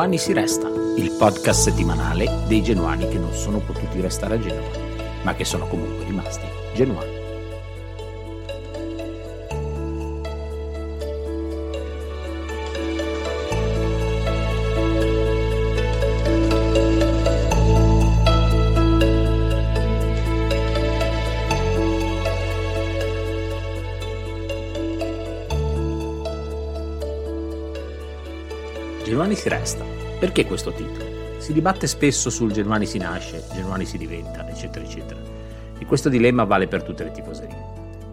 Genuani si resta, il podcast settimanale dei genuani che non sono potuti restare a Genova, ma che sono comunque rimasti genuani. Genuani si resta. Perché questo titolo? Si dibatte spesso sul Genuani si nasce, Genuani si diventa, eccetera, eccetera. E questo dilemma vale per tutte le tifoserie.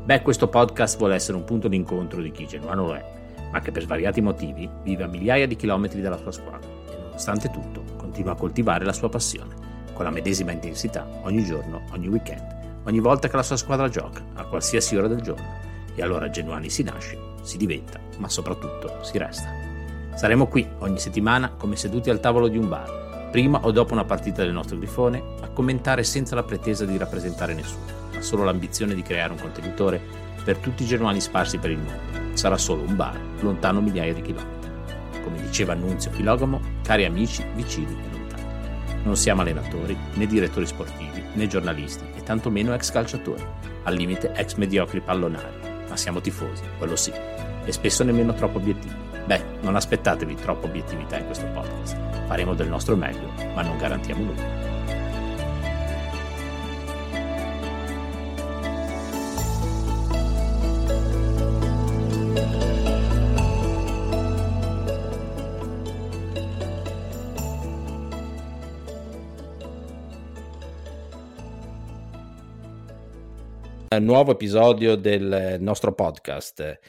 Beh, questo podcast vuole essere un punto d'incontro di chi genuano lo è, ma che per svariati motivi vive a migliaia di chilometri dalla sua squadra e nonostante tutto continua a coltivare la sua passione, con la medesima intensità, ogni giorno, ogni weekend, ogni volta che la sua squadra gioca, a qualsiasi ora del giorno. E allora Genuani si nasce, si diventa, ma soprattutto si resta. Saremo qui ogni settimana come seduti al tavolo di un bar, prima o dopo una partita del nostro grifone, a commentare senza la pretesa di rappresentare nessuno, ma solo l'ambizione di creare un contenitore per tutti i genuani sparsi per il mondo. Sarà solo un bar, lontano migliaia di chilometri. Come diceva Annunzio Filogamo, cari amici, vicini e lontani. Non siamo allenatori, né direttori sportivi, né giornalisti, e tantomeno ex calciatori, al limite ex mediocri pallonari, ma siamo tifosi, quello sì, e spesso nemmeno troppo obiettivi. Beh, non aspettatevi troppa obiettività in questo podcast. Faremo del nostro meglio, ma non garantiamo nulla. nuovo episodio del nostro podcast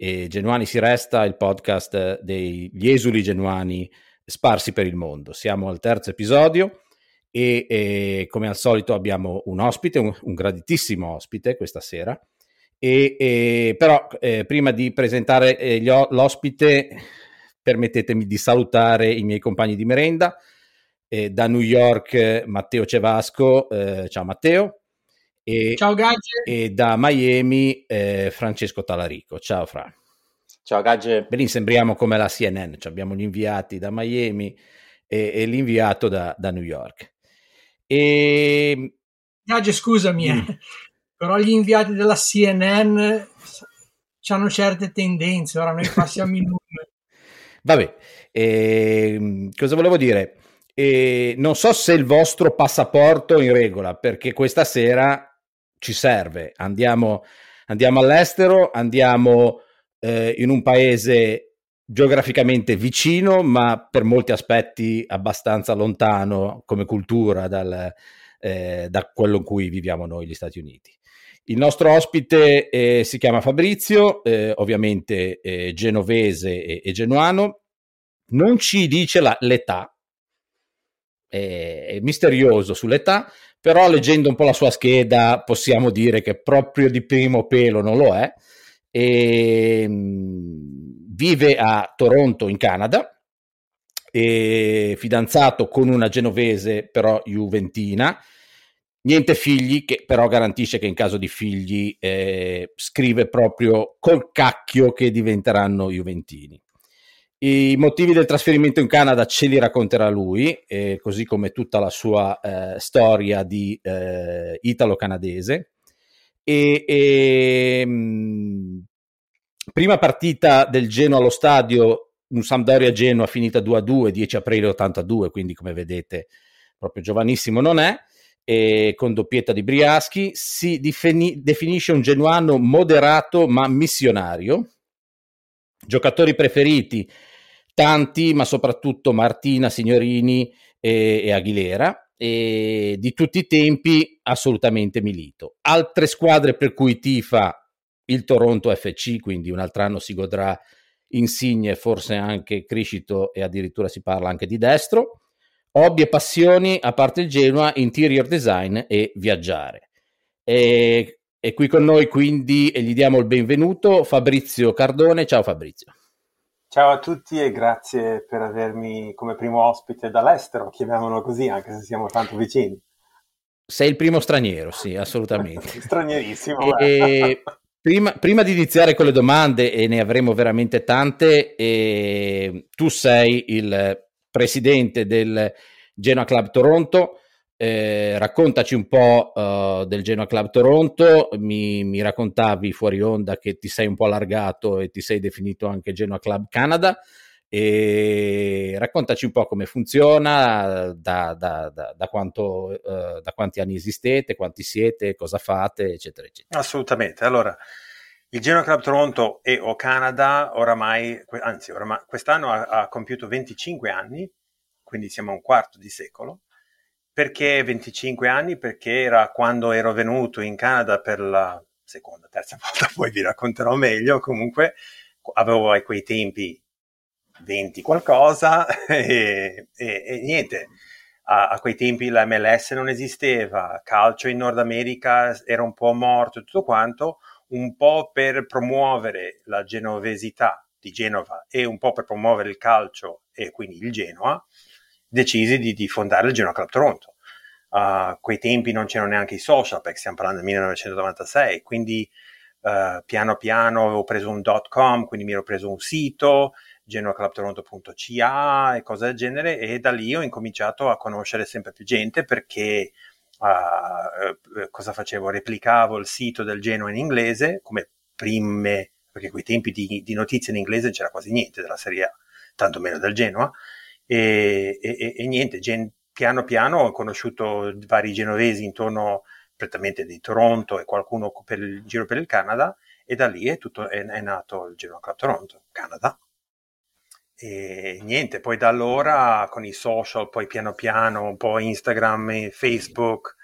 e Genuani si resta il podcast degli esuli genuani sparsi per il mondo. Siamo al terzo episodio e, e come al solito abbiamo un ospite, un, un graditissimo ospite questa sera. E, e però eh, prima di presentare eh, gli, l'ospite permettetemi di salutare i miei compagni di merenda. Eh, da New York Matteo Cevasco, eh, ciao Matteo. E, Ciao Gagge. E da Miami eh, Francesco Talarico. Ciao Fra. Ciao Gagge. Benissimo, sembriamo come la CNN, cioè abbiamo gli inviati da Miami e, e l'inviato da, da, New York. E... Gagge, scusami, mm. eh, però gli inviati della CNN hanno certe tendenze, ora noi passiamo in numeri. Vabbè, eh, cosa volevo dire? Eh, non so se il vostro passaporto è in regola, perché questa sera ci serve. Andiamo, andiamo all'estero, andiamo eh, in un paese geograficamente vicino, ma per molti aspetti abbastanza lontano come cultura dal, eh, da quello in cui viviamo noi, gli Stati Uniti. Il nostro ospite eh, si chiama Fabrizio, eh, ovviamente eh, genovese e, e, genuano, non ci dice la, l'età, è misterioso sull'età, però leggendo un po' la sua scheda possiamo dire che proprio di primo pelo non lo è. E, ehm, vive a Toronto in Canada, è fidanzato con una genovese però juventina, niente figli, che però garantisce che in caso di figli eh, scrive proprio col cacchio che diventeranno juventini. I motivi del trasferimento in Canada ce li racconterà lui, eh, così come tutta la sua eh, storia di eh, italo-canadese. E, e mh, mm, prima partita del Genoa allo stadio, un Sampdoria-Genoa finita 2-2, 10 aprile 82, quindi come vedete proprio giovanissimo non è, e con doppietta di Briaschi, si difini- definisce un genuano moderato ma missionario. Giocatori preferiti tanti, ma soprattutto Martina, Signorini e, e Aguilera. E di tutti i tempi assolutamente Milito. Altre squadre per cui tifa il Toronto FC, quindi un altro anno si godrà Insigne, forse anche Criscito e addirittura si parla anche di destro. Hobby e passioni, a parte il Genoa, interior design e viaggiare. E, e qui con noi quindi e gli diamo il benvenuto Fabrizio Cardone. Ciao Fabrizio. Ciao a tutti e grazie per avermi come primo ospite dall'estero, chiamiamolo così, anche se siamo tanto vicini. Sei il primo straniero, sì, assolutamente. Stranierissimo. E, prima, prima, di iniziare con le domande, e ne avremo veramente tante, tu sei il presidente del Genoa Club Toronto. Eh, raccontaci un po' uh, del Genoa Club Toronto, mi, mi, raccontavi fuori onda che ti sei un po' allargato e ti sei definito anche Genoa Club Canada. E raccontaci un po' come funziona, da, da, da, da quanto, uh, da quanti anni esistete, quanti siete, cosa fate, eccetera, eccetera. Assolutamente, allora il Genoa Club Toronto e o Canada oramai, anzi oramai, quest'anno ha, ha compiuto 25 anni, quindi siamo a un quarto di secolo perché 25 anni? Perché era quando ero venuto in Canada per la seconda, terza volta, poi vi racconterò meglio. Comunque avevo a quei tempi 20 qualcosa e, e, e niente. A, a, quei tempi la MLS non esisteva, calcio in Nord America era un po' morto, tutto quanto, un po' per promuovere la genovesità di Genova e un po' per promuovere il calcio e quindi il Genoa decisi di, di fondare il Genoa Club Toronto. A uh, quei tempi non c'erano neanche i social, perché stiamo parlando del 1996, quindi uh, piano piano avevo preso un .com, quindi mi ero preso un sito, genoaclubtoronto.ca e cose del genere, e da lì ho incominciato a conoscere sempre più gente perché uh, cosa facevo? Replicavo il sito del Genoa in inglese, come prime, perché quei tempi di, di notizie in inglese c'era quasi niente della Serie A, tanto meno del Genoa, e, e, e niente, gen- piano piano ho conosciuto vari genovesi intorno prettamente di Toronto e qualcuno per il giro per il Canada e da lì è, tutto, è, è nato il Genoa Club Toronto, Canada. E niente, poi da allora con i social, poi piano piano, un po' Instagram, Facebook,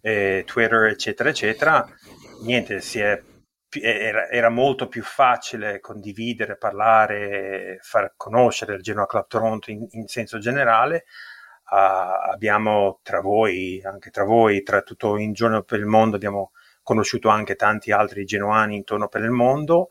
eh, Twitter, eccetera, eccetera, niente, si è era, era, molto più facile condividere, parlare, far conoscere il Genoa Club Toronto in, in senso generale. Uh, abbiamo tra voi, anche tra voi, tra tutto in giorno per il mondo, abbiamo conosciuto anche tanti altri genoani intorno per il mondo.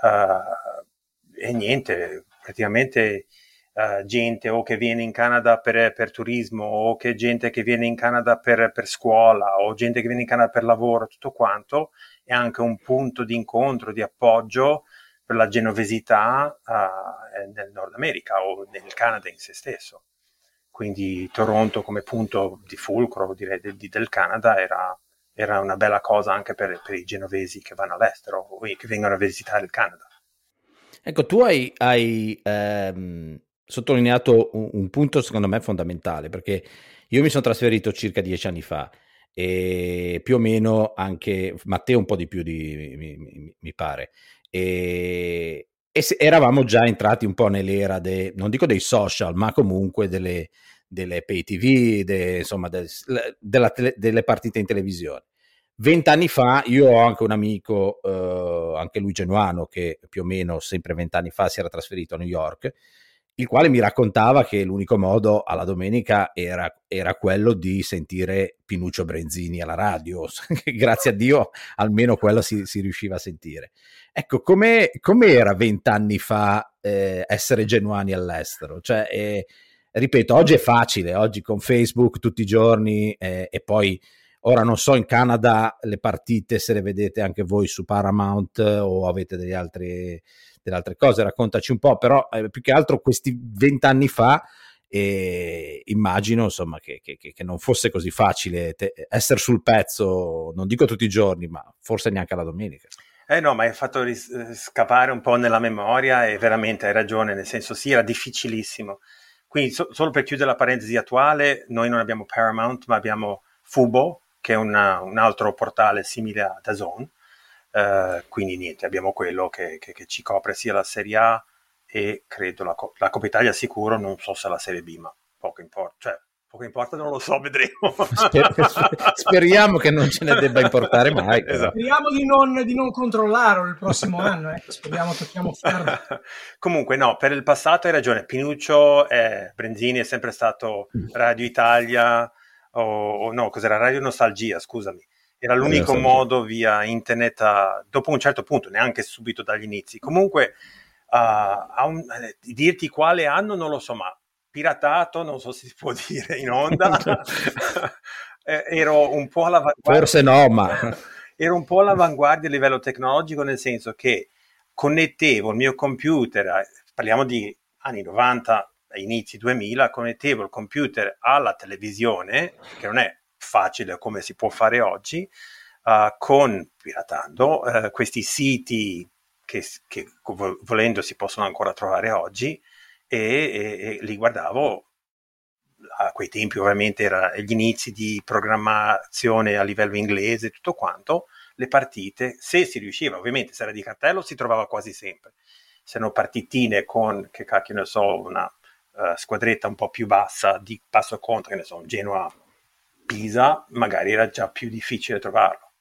Uh, e niente, praticamente uh, gente o che viene in Canada per, per, turismo o che gente che viene in Canada per, per scuola o gente che viene in Canada per lavoro, tutto quanto è anche un punto di incontro, di appoggio per la genovesità uh, nel Nord America o nel Canada in se stesso. Quindi Toronto come punto di fulcro direi, del, del Canada era, era, una bella cosa anche per, per, i genovesi che vanno all'estero o che vengono a visitare il Canada. Ecco, tu hai, hai ehm, sottolineato un, un punto secondo me fondamentale perché io mi sono trasferito circa dieci anni fa e più o meno anche Matteo un po' di più di, mi, mi, mi pare. E, e eravamo già entrati un po' nell'era, de, non dico dei social, ma comunque delle, delle pay TV, de, insomma, de, della, delle partite in televisione. Vent'anni fa io ho anche un amico, eh, anche lui genuano, che più o meno sempre vent'anni fa si era trasferito a New York il quale mi raccontava che l'unico modo alla domenica era, era quello di sentire Pinuccio Brenzini alla radio. Grazie a Dio almeno quello si, si riusciva a sentire. Ecco, come era vent'anni fa eh, essere genuani all'estero? Cioè, eh, ripeto, oggi è facile, oggi con Facebook tutti i giorni eh, e poi ora non so in Canada le partite se le vedete anche voi su Paramount o avete degli altri delle altre cose, raccontaci un po', però eh, più che altro questi vent'anni fa e immagino insomma che, che, che non fosse così facile te- essere sul pezzo, non dico tutti i giorni, ma forse neanche la domenica. Eh no, ma hai fatto ris- eh, scapare un po' nella memoria e veramente hai ragione, nel senso sì, era difficilissimo. Quindi so- solo per chiudere la parentesi attuale, noi non abbiamo Paramount, ma abbiamo Fubo, che è una, un altro portale simile a DAZN, Uh, quindi niente, abbiamo quello che, che, che, ci copre sia la Serie A e credo la, la Coppa Italia sicuro, non so se la Serie B, ma poco importa. Cioè, poco importa, non lo so, vedremo. Sper- speriamo che non ce ne debba importare mai. Esatto. Speriamo di non, di non, controllarlo il prossimo anno, eh. speriamo tocchiamo ferro. Comunque no, per il passato hai ragione, Pinuccio, eh, Brenzini è sempre stato. Radio Italia, o, o no, cos'era Radio Nostalgia, scusami era l'unico modo via internet a, dopo un certo punto, neanche subito dagli inizi. Comunque, uh, un, eh, dirti quale anno non lo so, ma piratato, non so se si può dire in onda, eh, ero un po' all'avanguardia. Forse no, ma... ero un po' all'avanguardia a livello tecnologico, nel senso che connettevo il mio computer, parliamo di anni 90, ai inizi 2000, connettevo il computer alla televisione, che non è facile come si può fare oggi, uh, con, piratando, uh, questi siti che, che, volendo si possono ancora trovare oggi e, e, e li guardavo. A quei tempi ovviamente erano gli inizi di programmazione a livello inglese, tutto quanto, le partite, se si riusciva, ovviamente se era di cartello si trovava quasi sempre, se erano partitine con, che cacchio ne so, una uh, squadretta un po' più bassa di passo contro, che ne so, Genoa Pisa, magari era già più difficile trovarlo.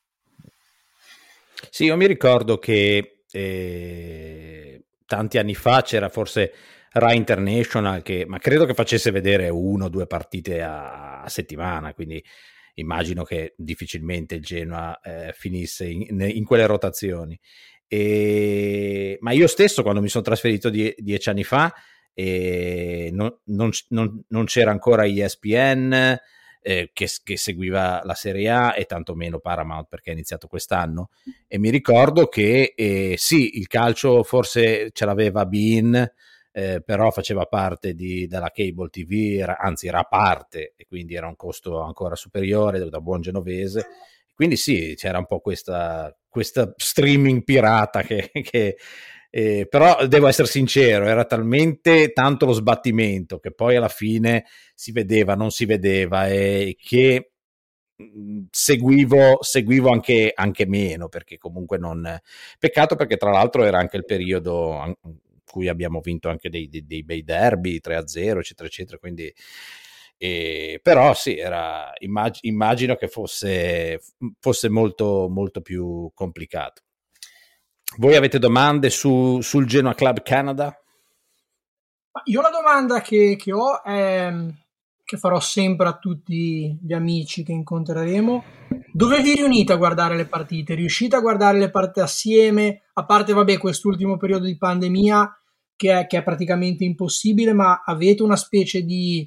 Sì, io mi ricordo che eh, tanti anni fa c'era forse Rai International, che, ma credo che facesse vedere uno o due partite a, a settimana, quindi immagino che difficilmente il Genoa eh, finisse in, in, quelle rotazioni. E, ma io stesso, quando mi sono trasferito die, dieci anni fa, eh, non, non, non, non, c'era ancora ESPN eh, che, che, seguiva la Serie A e tantomeno Paramount perché è iniziato quest'anno. E mi ricordo che eh, sì, il calcio forse ce l'aveva Bean eh, però faceva parte di, della cable TV, era, anzi era parte e quindi era un costo ancora superiore da buon genovese. Quindi sì, c'era un po' questa, questa streaming pirata che, che eh, però devo essere sincero, era talmente tanto lo sbattimento che poi alla fine si vedeva, non si vedeva e che mm, seguivo, seguivo anche, anche, meno perché comunque non peccato perché tra l'altro era anche il periodo cui abbiamo vinto anche dei, dei, dei bei derby 3-0, eccetera, eccetera. Quindi, eh, però sì, era, immag- immagino che fosse, fosse molto, molto più complicato. Voi avete domande su, sul Genoa Club Canada? Io la domanda che, che ho è che farò sempre a tutti gli amici che incontreremo. Dove vi riunite a guardare le partite? Riuscite a guardare le partite assieme? A parte, vabbè, quest'ultimo periodo di pandemia che è, che è praticamente impossibile, ma avete una specie di,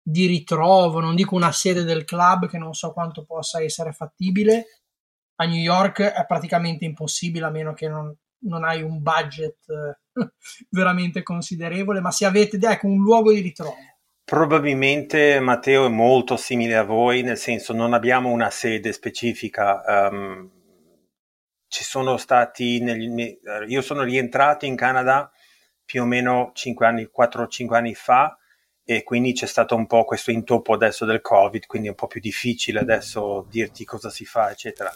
di ritrovo, non dico una sede del club che non so quanto possa essere fattibile. A New York è praticamente impossibile a meno che non, non hai un budget eh, veramente considerevole, ma se avete ecco, un luogo di ritrovo. Probabilmente Matteo è molto simile a voi, nel senso non abbiamo una sede specifica. Um, ci sono stati, negli, io sono rientrato in Canada più o meno 5 anni, 4-5 anni fa e quindi c'è stato un po' questo intoppo adesso del Covid, quindi è un po' più difficile adesso dirti cosa si fa, eccetera.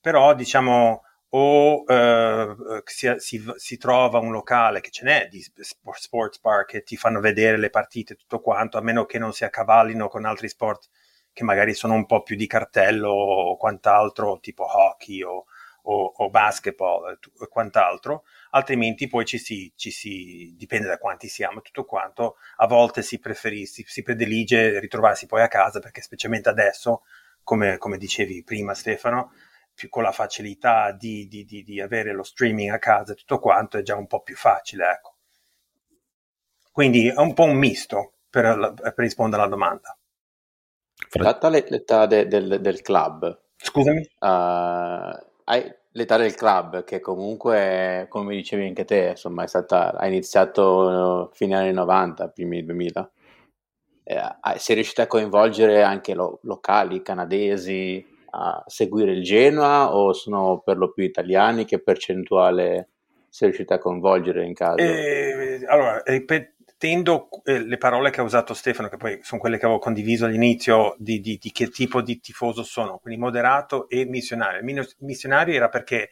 Però diciamo o eh, si, si, si, trova un locale che ce n'è di sports bar che ti fanno vedere le partite tutto quanto, a meno che non si accavallino con altri sport che magari sono un po' più di cartello o quant'altro, tipo hockey o, o, o basketball e quant'altro, altrimenti poi ci si, ci si, dipende da quanti siamo, tutto quanto, a volte si preferisce, si predilige ritrovarsi poi a casa perché specialmente adesso, come, come dicevi prima Stefano, più con la facilità di, di, di, di, avere lo streaming a casa e tutto quanto è già un po' più facile, ecco. Quindi è un po' un misto per, per rispondere alla domanda. Data l'età de, del, del, club, scusami, uh, hai l'età del club che comunque, come dicevi anche te, insomma, è stata, ha iniziato fine anni 90, primi 2000. Eh, sei riuscito a coinvolgere anche lo, locali canadesi, a seguire il Genoa o sono per lo più italiani? Che percentuale sei riuscito a coinvolgere in caso? Eh, allora, ripetendo eh, le parole che ha usato Stefano, che poi sono quelle che avevo condiviso all'inizio, di, di, di che tipo di tifoso sono, quindi moderato e missionario. Missionario era perché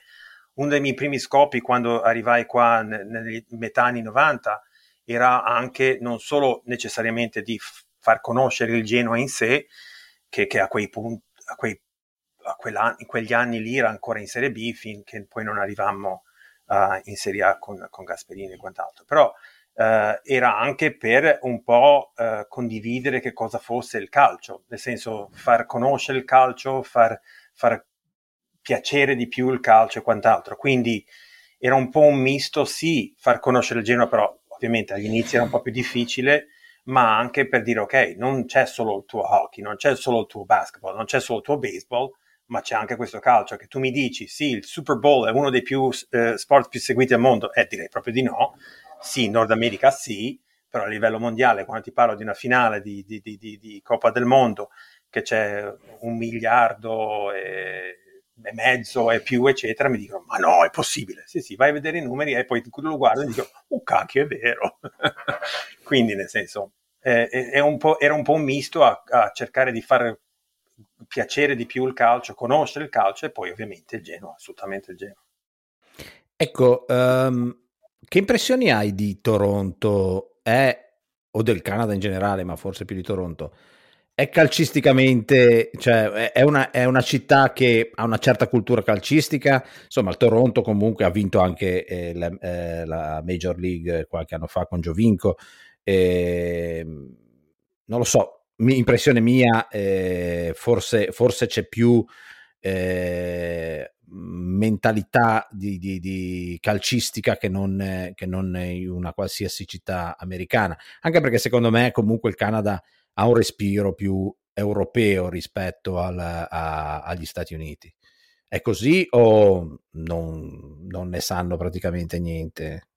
uno dei miei primi scopi quando arrivai qua nei metà anni 90 era anche non solo necessariamente di far conoscere il Genoa in sé, che, che a quei punti a quei in quegli anni lì era ancora in Serie B finché poi non arrivammo uh, in Serie A con, con, Gasperini e quant'altro. Però uh, era anche per un po' uh, condividere che cosa fosse il calcio, nel senso far conoscere il calcio, far, far piacere di più il calcio e quant'altro. Quindi era un po' un misto, sì, far conoscere il Genoa, però ovviamente agli inizi era un po' più difficile, ma anche per dire ok, non c'è solo il tuo hockey, non c'è solo il tuo basketball, non c'è solo il tuo baseball, ma c'è anche questo calcio che tu mi dici sì, il Super Bowl è uno dei più, eh, sport più seguiti al mondo, eh direi proprio di no, sì, in Nord America sì, però a livello mondiale, quando ti parlo di una finale di, di, di, di Coppa del Mondo, che c'è un miliardo e, e, mezzo e più, eccetera, mi dicono, ma no, è possibile. Sì, sì, vai a vedere i numeri e poi lo guardo e dico, oh cacchio, è vero. Quindi, nel senso, eh, è un era un po' un misto a, a cercare di fare piacere di più il calcio, conoscere il calcio e poi ovviamente il Genoa, assolutamente il Genoa. Ecco, um, che impressioni hai di Toronto? È, o del Canada in generale, ma forse più di Toronto? È calcisticamente, cioè è una, è una, città che ha una certa cultura calcistica. Insomma, il Toronto comunque ha vinto anche eh, la, eh, la, Major League qualche anno fa con Giovinco. Eh, non lo so, impressione mia, eh, forse, forse, c'è più eh, mentalità di, di, di, calcistica che non, che non in una qualsiasi città americana, anche perché secondo me comunque il Canada ha un respiro più europeo rispetto al, a, agli Stati Uniti. È così o non, non ne sanno praticamente niente?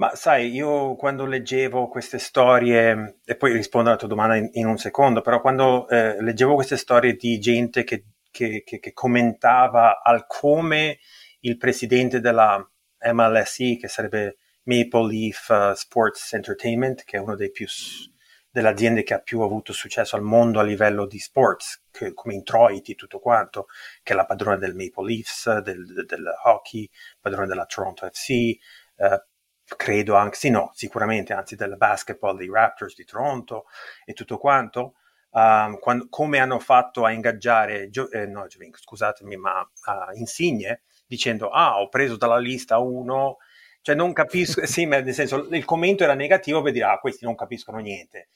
Ma sai, io quando leggevo queste storie, e poi rispondo alla tua domanda in, in un secondo, però quando eh, leggevo queste storie di gente che, che, che, che, commentava al come il presidente della MLSE, che sarebbe Maple Leaf uh, Sports Entertainment, che è una delle aziende che ha più avuto successo al mondo a livello di sports, come introiti, tutto quanto, che è la padrona del Maple Leafs, del, del, hockey, padrona della Toronto FC, uh, credo anche, sì no, sicuramente, anzi del basketball dei Raptors di Toronto e tutto quanto, um, quando, come hanno fatto a ingaggiare, Gio, eh, no, scusatemi, ma uh, Insigne, dicendo, ah, ho preso dalla lista uno, cioè non capisco, sì, ma nel senso, il commento era negativo per dire, ah, questi non capiscono niente.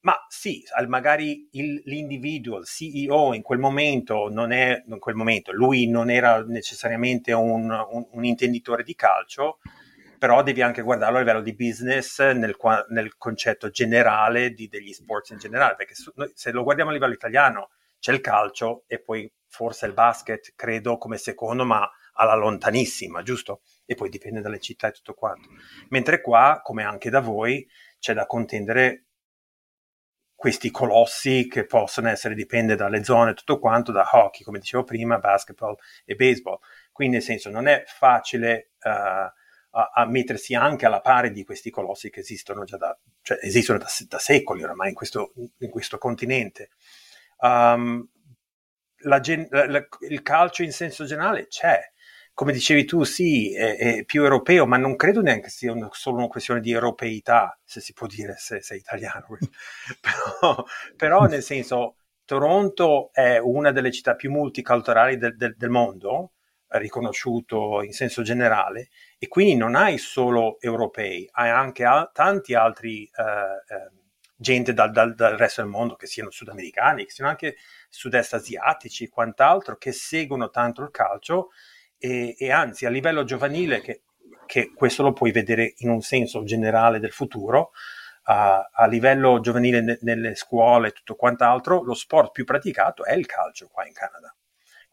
Ma sì, magari il, l'individuo, il CEO in quel momento non è, in quel momento, lui non era necessariamente un, un, un intenditore di calcio, però devi anche guardarlo a livello di business nel, nel concetto generale di, degli sports in generale, perché su, se lo guardiamo a livello italiano c'è il calcio e poi forse il basket, credo, come secondo, ma alla lontanissima, giusto? E poi dipende dalle città e tutto quanto. Mentre qua, come anche da voi, c'è da contendere questi colossi che possono essere, dipende dalle zone e tutto quanto, da hockey, come dicevo prima, basketball e baseball. Quindi, nel senso, non è facile... Uh, a, a, mettersi anche alla pari di questi colossi che esistono già da, cioè esistono da, da secoli oramai in questo, in questo continente. Um, la, la, il calcio in senso generale c'è, come dicevi tu, sì, è, è, più europeo, ma non credo neanche sia una, solo una questione di europeità, se si può dire se sei italiano. però, però, nel senso, Toronto è una delle città più multiculturali del, del, del mondo, riconosciuto in senso generale, e quindi non hai solo europei, hai anche a- tanti altri eh, eh, gente dal, dal, dal, resto del mondo, che siano sudamericani, che siano anche sud-est asiatici, quant'altro, che seguono tanto il calcio e, e anzi a livello giovanile, che, che, questo lo puoi vedere in un senso generale del futuro, a, a livello giovanile ne, nelle scuole e tutto quant'altro, lo sport più praticato è il calcio qua in Canada.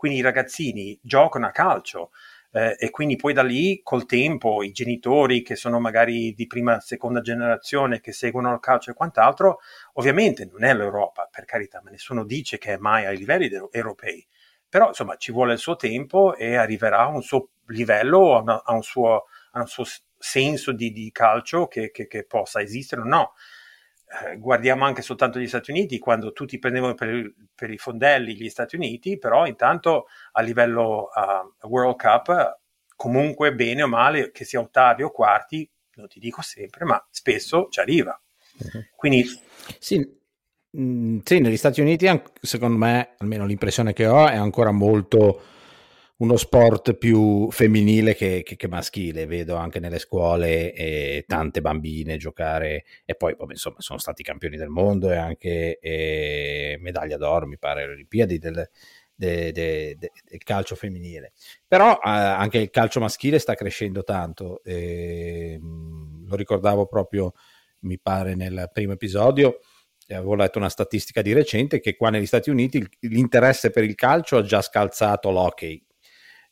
Quindi i ragazzini giocano a calcio, eh, e quindi poi da lì col tempo i genitori che sono magari di prima seconda generazione che seguono il calcio e quant'altro ovviamente non è l'Europa per carità ma nessuno dice che è mai ai livelli de- europei. Però insomma ci vuole il suo tempo e arriverà a un suo livello a, una, a, un, suo, a un, suo, senso di, di calcio che, che, che, possa esistere o no eh, guardiamo anche soltanto gli Stati Uniti, quando tutti prendevano per, per, i fondelli gli Stati Uniti, però intanto a livello uh, World Cup, comunque bene o male, che sia ottavi o quarti, non ti dico sempre, ma spesso ci arriva. Mhm. Quindi... Sì. Mm, sì, negli Stati Uniti, secondo me, almeno l'impressione che ho, è ancora molto uno sport più femminile che, che, che, maschile, vedo anche nelle scuole eh, tante bambine giocare e poi vabbè, insomma sono stati campioni del mondo e anche eh, medaglia d'oro mi pare alle Olimpiadi del, de, de, de, del calcio femminile. Però eh, anche il calcio maschile sta crescendo tanto, ehm, lo ricordavo proprio mi pare nel primo episodio. Avevo letto una statistica di recente che qua negli Stati Uniti l'interesse per il calcio ha già scalzato l'hockey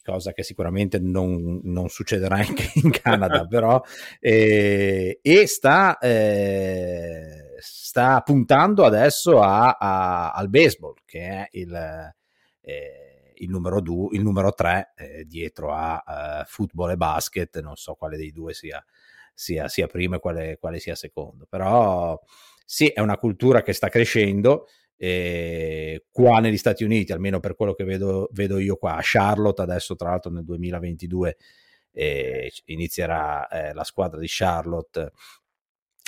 cosa che sicuramente non, non succederà anche in Canada, però, eh, e sta, eh, sta, puntando adesso a, a, al baseball, che è il, eh, il numero, due, il numero tre eh, dietro a football e basket, non so quale dei due sia, sia, sia primo e quale, quale sia secondo, però sì, è una cultura che sta crescendo eh, qua negli Stati Uniti, almeno per quello che vedo, vedo, io qua, a Charlotte adesso tra l'altro nel 2022 eh, inizierà eh, la squadra di Charlotte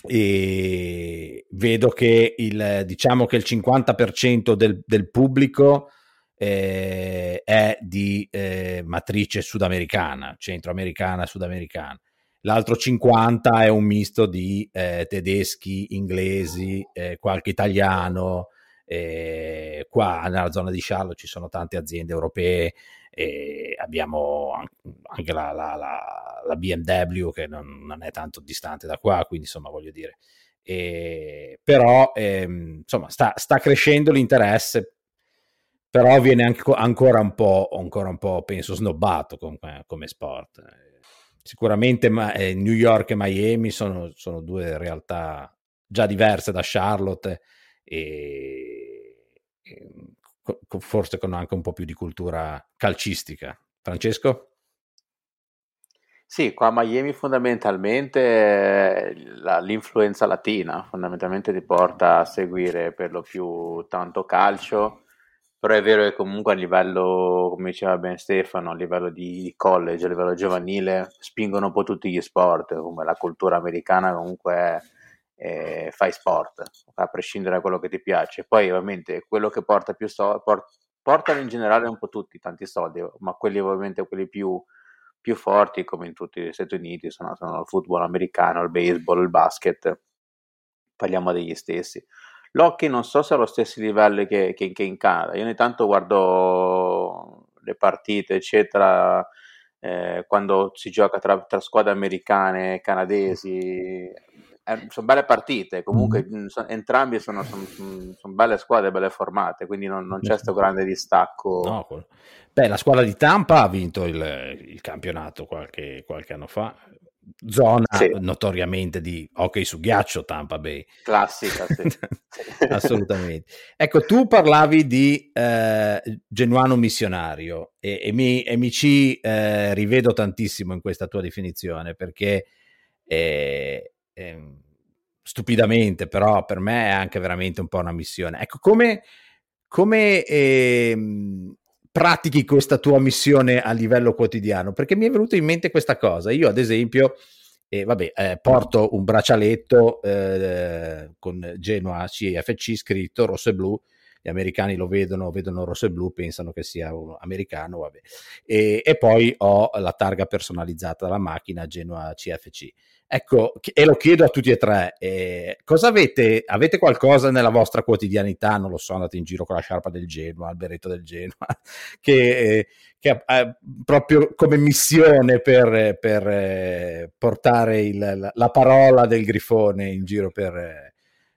e vedo che il, diciamo che il 50% del, del pubblico eh, è di eh, matrice sudamericana, centroamericana, sudamericana. L'altro 50 è un misto di eh, tedeschi, inglesi, qualche italiano, eh, qua nella zona di Charlotte ci sono tante aziende europee, eh, abbiamo anche la, la, la, la BMW che non, non, è tanto distante da qua, quindi insomma voglio dire. Eh, però ehm, insomma sta, sta, crescendo l'interesse, però viene anche, ancora, un po', ancora un po', penso, snobbato come, come sport. Sicuramente ma, eh, New York e Miami sono, sono due realtà già diverse da Charlotte e, e forse con anche un po' più di cultura calcistica. Francesco? Sì, qua a Miami fondamentalmente la, l'influenza latina fondamentalmente ti porta a seguire per lo più tanto calcio, però è vero che comunque a livello, come diceva ben Stefano, a livello di college, a livello giovanile, spingono un po' tutti gli sport, come la cultura americana comunque è eh, fai sport, a prescindere da quello che ti piace. Poi ovviamente quello che porta più soldi, port- portano in generale un po' tutti tanti soldi, ma quelli ovviamente quelli più, più forti, come in tutti gli Stati Uniti, sono, sono il football americano, il baseball, il basket, parliamo degli stessi. L'hockey non so se è allo stesso livello che, che, che in Canada, io ogni tanto guardo le partite, eccetera, eh, quando si gioca tra, tra, squadre americane e canadesi, sono belle partite, comunque mm. so, entrambi sono, sono, sono, belle squadre, belle formate, quindi non, non c'è questo grande distacco. No, beh, la squadra di Tampa ha vinto il, il campionato qualche, qualche, anno fa, zona sì. notoriamente di hockey su ghiaccio Tampa Bay. Classica, sì. Assolutamente. Ecco, tu parlavi di eh, genuano missionario e, e, mi, e mi, ci eh, rivedo tantissimo in questa tua definizione perché... Eh, eh, stupidamente, però per me è anche veramente un po' una missione. Ecco, come, come eh, pratichi questa tua missione a livello quotidiano? Perché mi è venuto in mente questa cosa. Io, ad esempio, eh, vabbè, eh, porto un braccialetto eh, con Genoa CFC scritto rosso e blu. Gli americani lo vedono, vedono rosso e blu, pensano che sia un americano, vabbè. E, e poi ho la targa personalizzata dalla macchina Genoa CFC. Ecco, e lo chiedo a tutti e tre, eh, cosa avete? Avete qualcosa nella vostra quotidianità? Non lo so, andate in giro con la sciarpa del Genoa, il berretto del Genoa, che, che ha proprio come missione per, per eh, portare il, la, la, parola del grifone in giro per,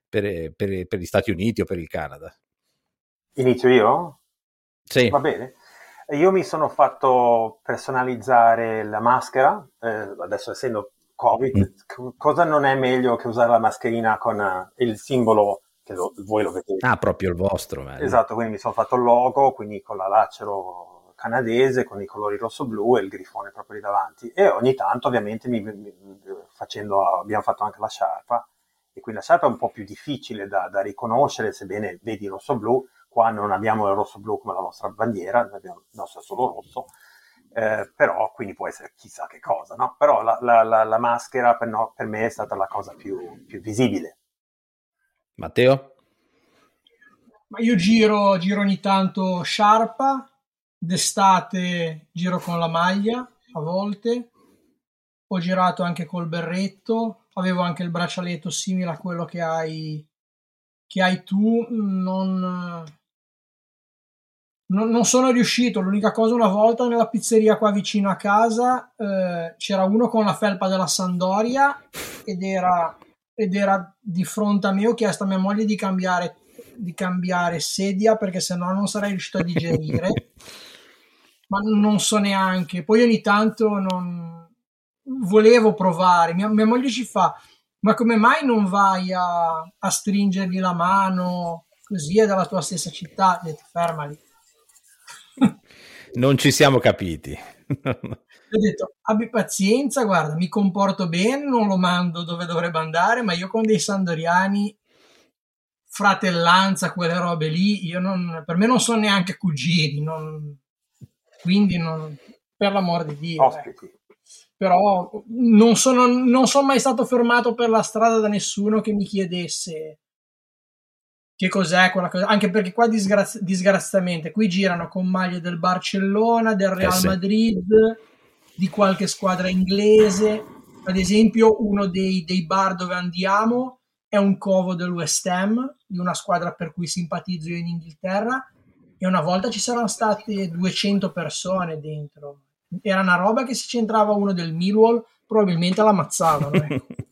per, per, per gli Stati Uniti o per il Canada? Inizio io? Sì. Va bene. Io mi sono fatto personalizzare la maschera, eh, adesso essendo Covid, mm. cosa non è meglio che usare la mascherina con uh, il simbolo che lo, voi lo vedete? Ah, proprio il vostro. Bello. Esatto, quindi mi sono fatto il logo, quindi con la lacero canadese, con i colori rosso-blu e il grifone proprio lì davanti. E ogni tanto, ovviamente, mi, mi, facendo, abbiamo fatto anche la sciarpa, e quindi la sciarpa è un po' più difficile da, da riconoscere, sebbene vedi rosso-blu, qua non abbiamo il rosso-blu come la nostra bandiera, abbiamo, il nostro è solo rosso, eh, però quindi può essere chissà che cosa, no? Però la, la, la, la maschera per, no, per, me è stata la cosa più, più visibile. Matteo? Ma io giro, giro ogni tanto sciarpa, d'estate giro con la maglia a volte, ho girato anche col berretto, avevo anche il braccialetto simile a quello che hai, che hai tu, non, non, non, sono riuscito. L'unica cosa, una volta nella pizzeria qua vicino a casa eh, c'era uno con la felpa della Sandoria ed era, ed era di fronte a me. Ho chiesto a mia moglie di cambiare, di cambiare sedia perché sennò non sarei riuscito a digerire. ma non so neanche. Poi ogni tanto non volevo provare. Mia, mia moglie ci fa, ma come mai non vai a, a stringergli la mano così è dalla tua stessa città? Detto, fermali. Non ci siamo capiti. ho detto abbi pazienza, guarda, mi comporto bene, non lo mando dove dovrebbe andare, ma io con dei sandoriani fratellanza, quelle robe lì, io non, per me non sono neanche cugini, non, quindi non, per l'amor di Dio. Ecco. Però non sono, non sono mai stato fermato per la strada da nessuno che mi chiedesse che cos'è quella cosa, anche perché qua disgraz- disgraziatamente qui girano con maglie del Barcellona, del Real eh sì. Madrid, di qualche squadra inglese. Ad esempio, uno dei, dei bar dove andiamo è un covo del West Ham, di una squadra per cui simpatizzo io in Inghilterra, e una volta ci saranno state 200 persone dentro. Era una roba che se c'entrava uno del Millwall probabilmente l'ammazzavano. Ecco.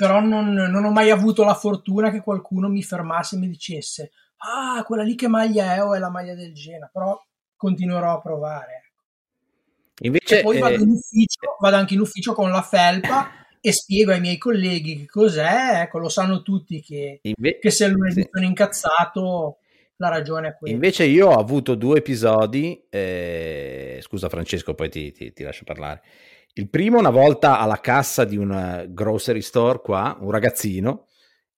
Però non, non, ho mai avuto la fortuna che qualcuno mi fermasse e mi dicesse ah, quella lì che maglia è o è la maglia del Gena, però continuerò a provare. Ecco. Invece, e poi vado, eh... ufficio, vado anche in ufficio con la felpa e spiego ai miei colleghi che cos'è, ecco, lo sanno tutti che, Inve- che se lunedì sono incazzato la ragione è quella. Invece io ho avuto due episodi, eh, scusa Francesco, poi ti, ti, ti, lascio parlare. Il primo una volta alla cassa di un grocery store qua, un ragazzino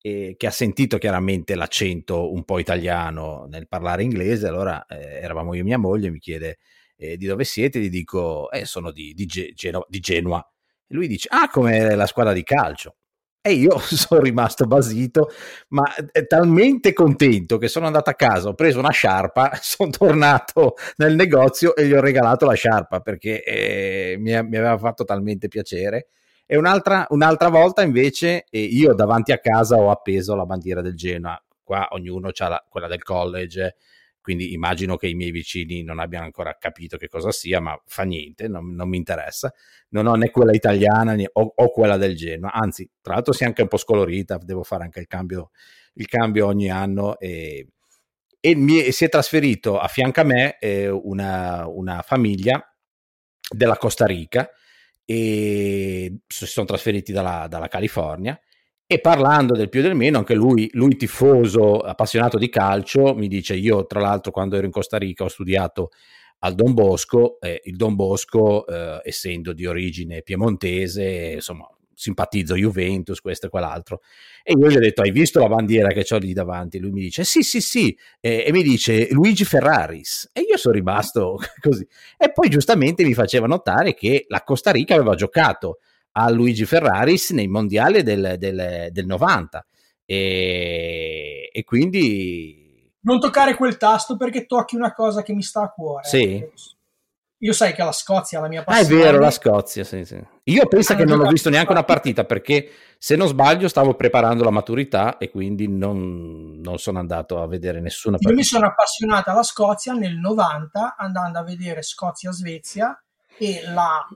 eh, che ha sentito chiaramente l'accento un po' italiano nel parlare inglese, allora eh, eravamo io e mia moglie, mi chiede eh, di dove siete, gli dico, eh, sono di, di, Geno- di Genova lui dice, ah, come la squadra di calcio. E io sono rimasto basito, ma è talmente contento che sono andato a casa, ho preso una sciarpa, sono tornato nel negozio e gli ho regalato la sciarpa perché eh, mi, mi, aveva fatto talmente piacere. E un'altra, un'altra volta invece eh, io davanti a casa ho appeso la bandiera del Genoa, qua ognuno ha quella del college, quindi immagino che i miei vicini non abbiano ancora capito che cosa sia, ma fa niente, non, non mi interessa. Non ho né quella italiana né, o, o, quella del Genoa, anzi, tra l'altro si è anche un po' scolorita, devo fare anche il cambio, il cambio ogni anno. E, e mi, si è trasferito a fianco a me eh, una, una famiglia della Costa Rica e si sono trasferiti dalla, dalla California e parlando del più e del meno, anche lui, lui tifoso, appassionato di calcio, mi dice, io tra l'altro quando ero in Costa Rica ho studiato al Don Bosco, eh, il Don Bosco eh, essendo di origine piemontese, insomma simpatizzo Juventus, questo e quell'altro. E io gli ho detto, hai visto la bandiera che ho lì davanti? Lui mi dice, sì, sì, sì, e, e mi dice Luigi Ferraris. E io sono rimasto così. E poi giustamente mi faceva notare che la Costa Rica aveva giocato a Luigi Ferraris nei mondiali del, del, del 90 e, e, quindi non toccare quel tasto perché tocchi una cosa che mi sta a cuore. Sì. io sai che la Scozia è la mia passione ah è vero la Scozia sì, sì. io penso ah, che non ho visto neanche una partita perché se non sbaglio stavo preparando la maturità e quindi non, non sono andato a vedere nessuna partita io mi sono appassionata alla Scozia nel 90 andando a vedere Scozia-Svezia e la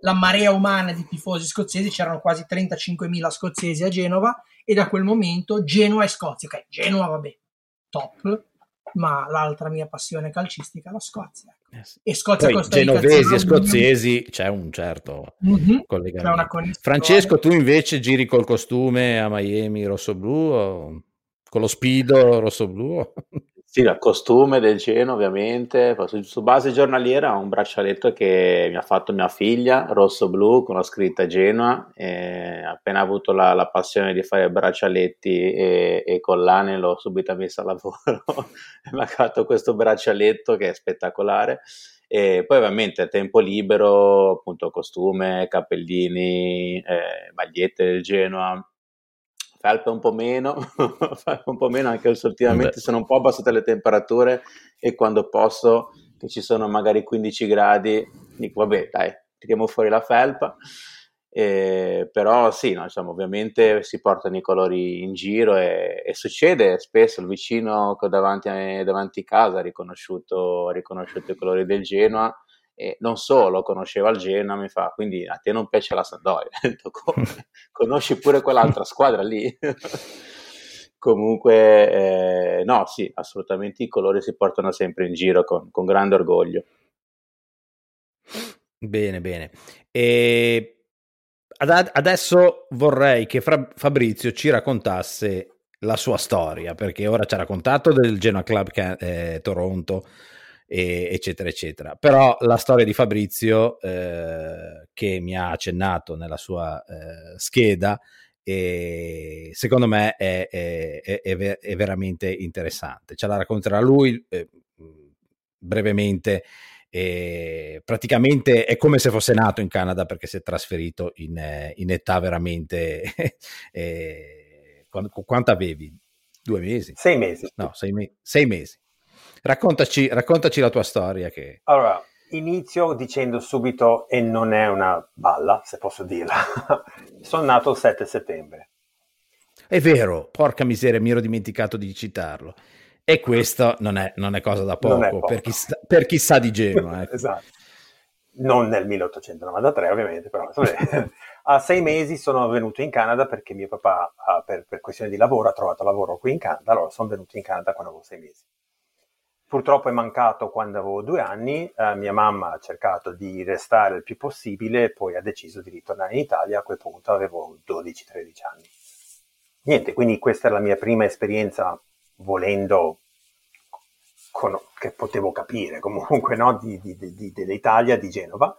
la marea umana di tifosi scozzesi, c'erano quasi 35.000 scozzesi a Genova e da quel momento Genoa e Scozia, ok, Genoa vabbè, top, ma l'altra mia passione calcistica è la Scozia. Yes. Ecco. E Scozia Poi, Genovesi e scozzesi c'è un certo mm-hmm. collegamento. Francesco, tu invece giri col costume a Miami rosso-blu o con lo spido rosso-blu? Sì, il costume del Geno ovviamente, su, base giornaliera ho un braccialetto che mi ha fatto mia figlia, rosso-blu, con la scritta Genoa, e appena avuto la, la, passione di fare braccialetti e, e collane l'ho subito messo a lavoro, mi ha fatto questo braccialetto che è spettacolare. E poi ovviamente tempo libero, appunto costume, cappellini, eh, magliette del Genoa, felpe un po' meno, un po' meno anche se ultimamente sono un po' abbassate le temperature e quando posso, che ci sono magari 15 gradi, dico vabbè dai, tiriamo fuori la felpa. Eh, però sì, no, diciamo, ovviamente si portano i colori in giro e, e succede spesso il vicino davanti a, davanti a casa ha riconosciuto, ha riconosciuto i colori del Genoa e non solo conosceva il Genoa, mi fa, quindi a te non piace la Sampdoria, conosci pure quell'altra squadra lì. Comunque, eh, no, sì, assolutamente i colori si portano sempre in giro con, con grande orgoglio. Bene, bene. E adesso vorrei che Fabrizio ci raccontasse la sua storia, perché ora ci ha raccontato del Genoa Club eh, Toronto, e, eccetera, eccetera. Però la storia di Fabrizio, eh, che mi ha accennato nella sua eh, scheda, e secondo me è, è, è, è, veramente interessante. Ce la racconterà lui eh, brevemente. Praticamente è come se fosse nato in Canada perché si è trasferito in, in età veramente. eh, quanto avevi? Due mesi? Sei mesi. No, sei, me- sei mesi. Raccontaci, raccontaci la tua storia. Che... Allora, inizio dicendo subito, e non è una balla, se posso dirla, sono nato il 7 settembre. È vero, porca miseria, mi ero dimenticato di citarlo. E questo non è, non è cosa da poco, poco. Per, chi sta, per, chi sa di Genoa. Ecco. esatto. Non nel 1893 ovviamente, però a sei mesi sono venuto in Canada perché mio papà, per, per questione di lavoro, ha trovato lavoro qui in Canada, allora sono venuto in Canada quando avevo sei mesi. Purtroppo è mancato quando avevo due anni, eh, mia mamma ha cercato di restare il più possibile, poi ha deciso di ritornare in Italia, a quel punto avevo 12-13 anni. Niente, quindi questa è la mia prima esperienza volendo, con, che potevo capire comunque, no? di, di, di, dell'Italia, di Genova,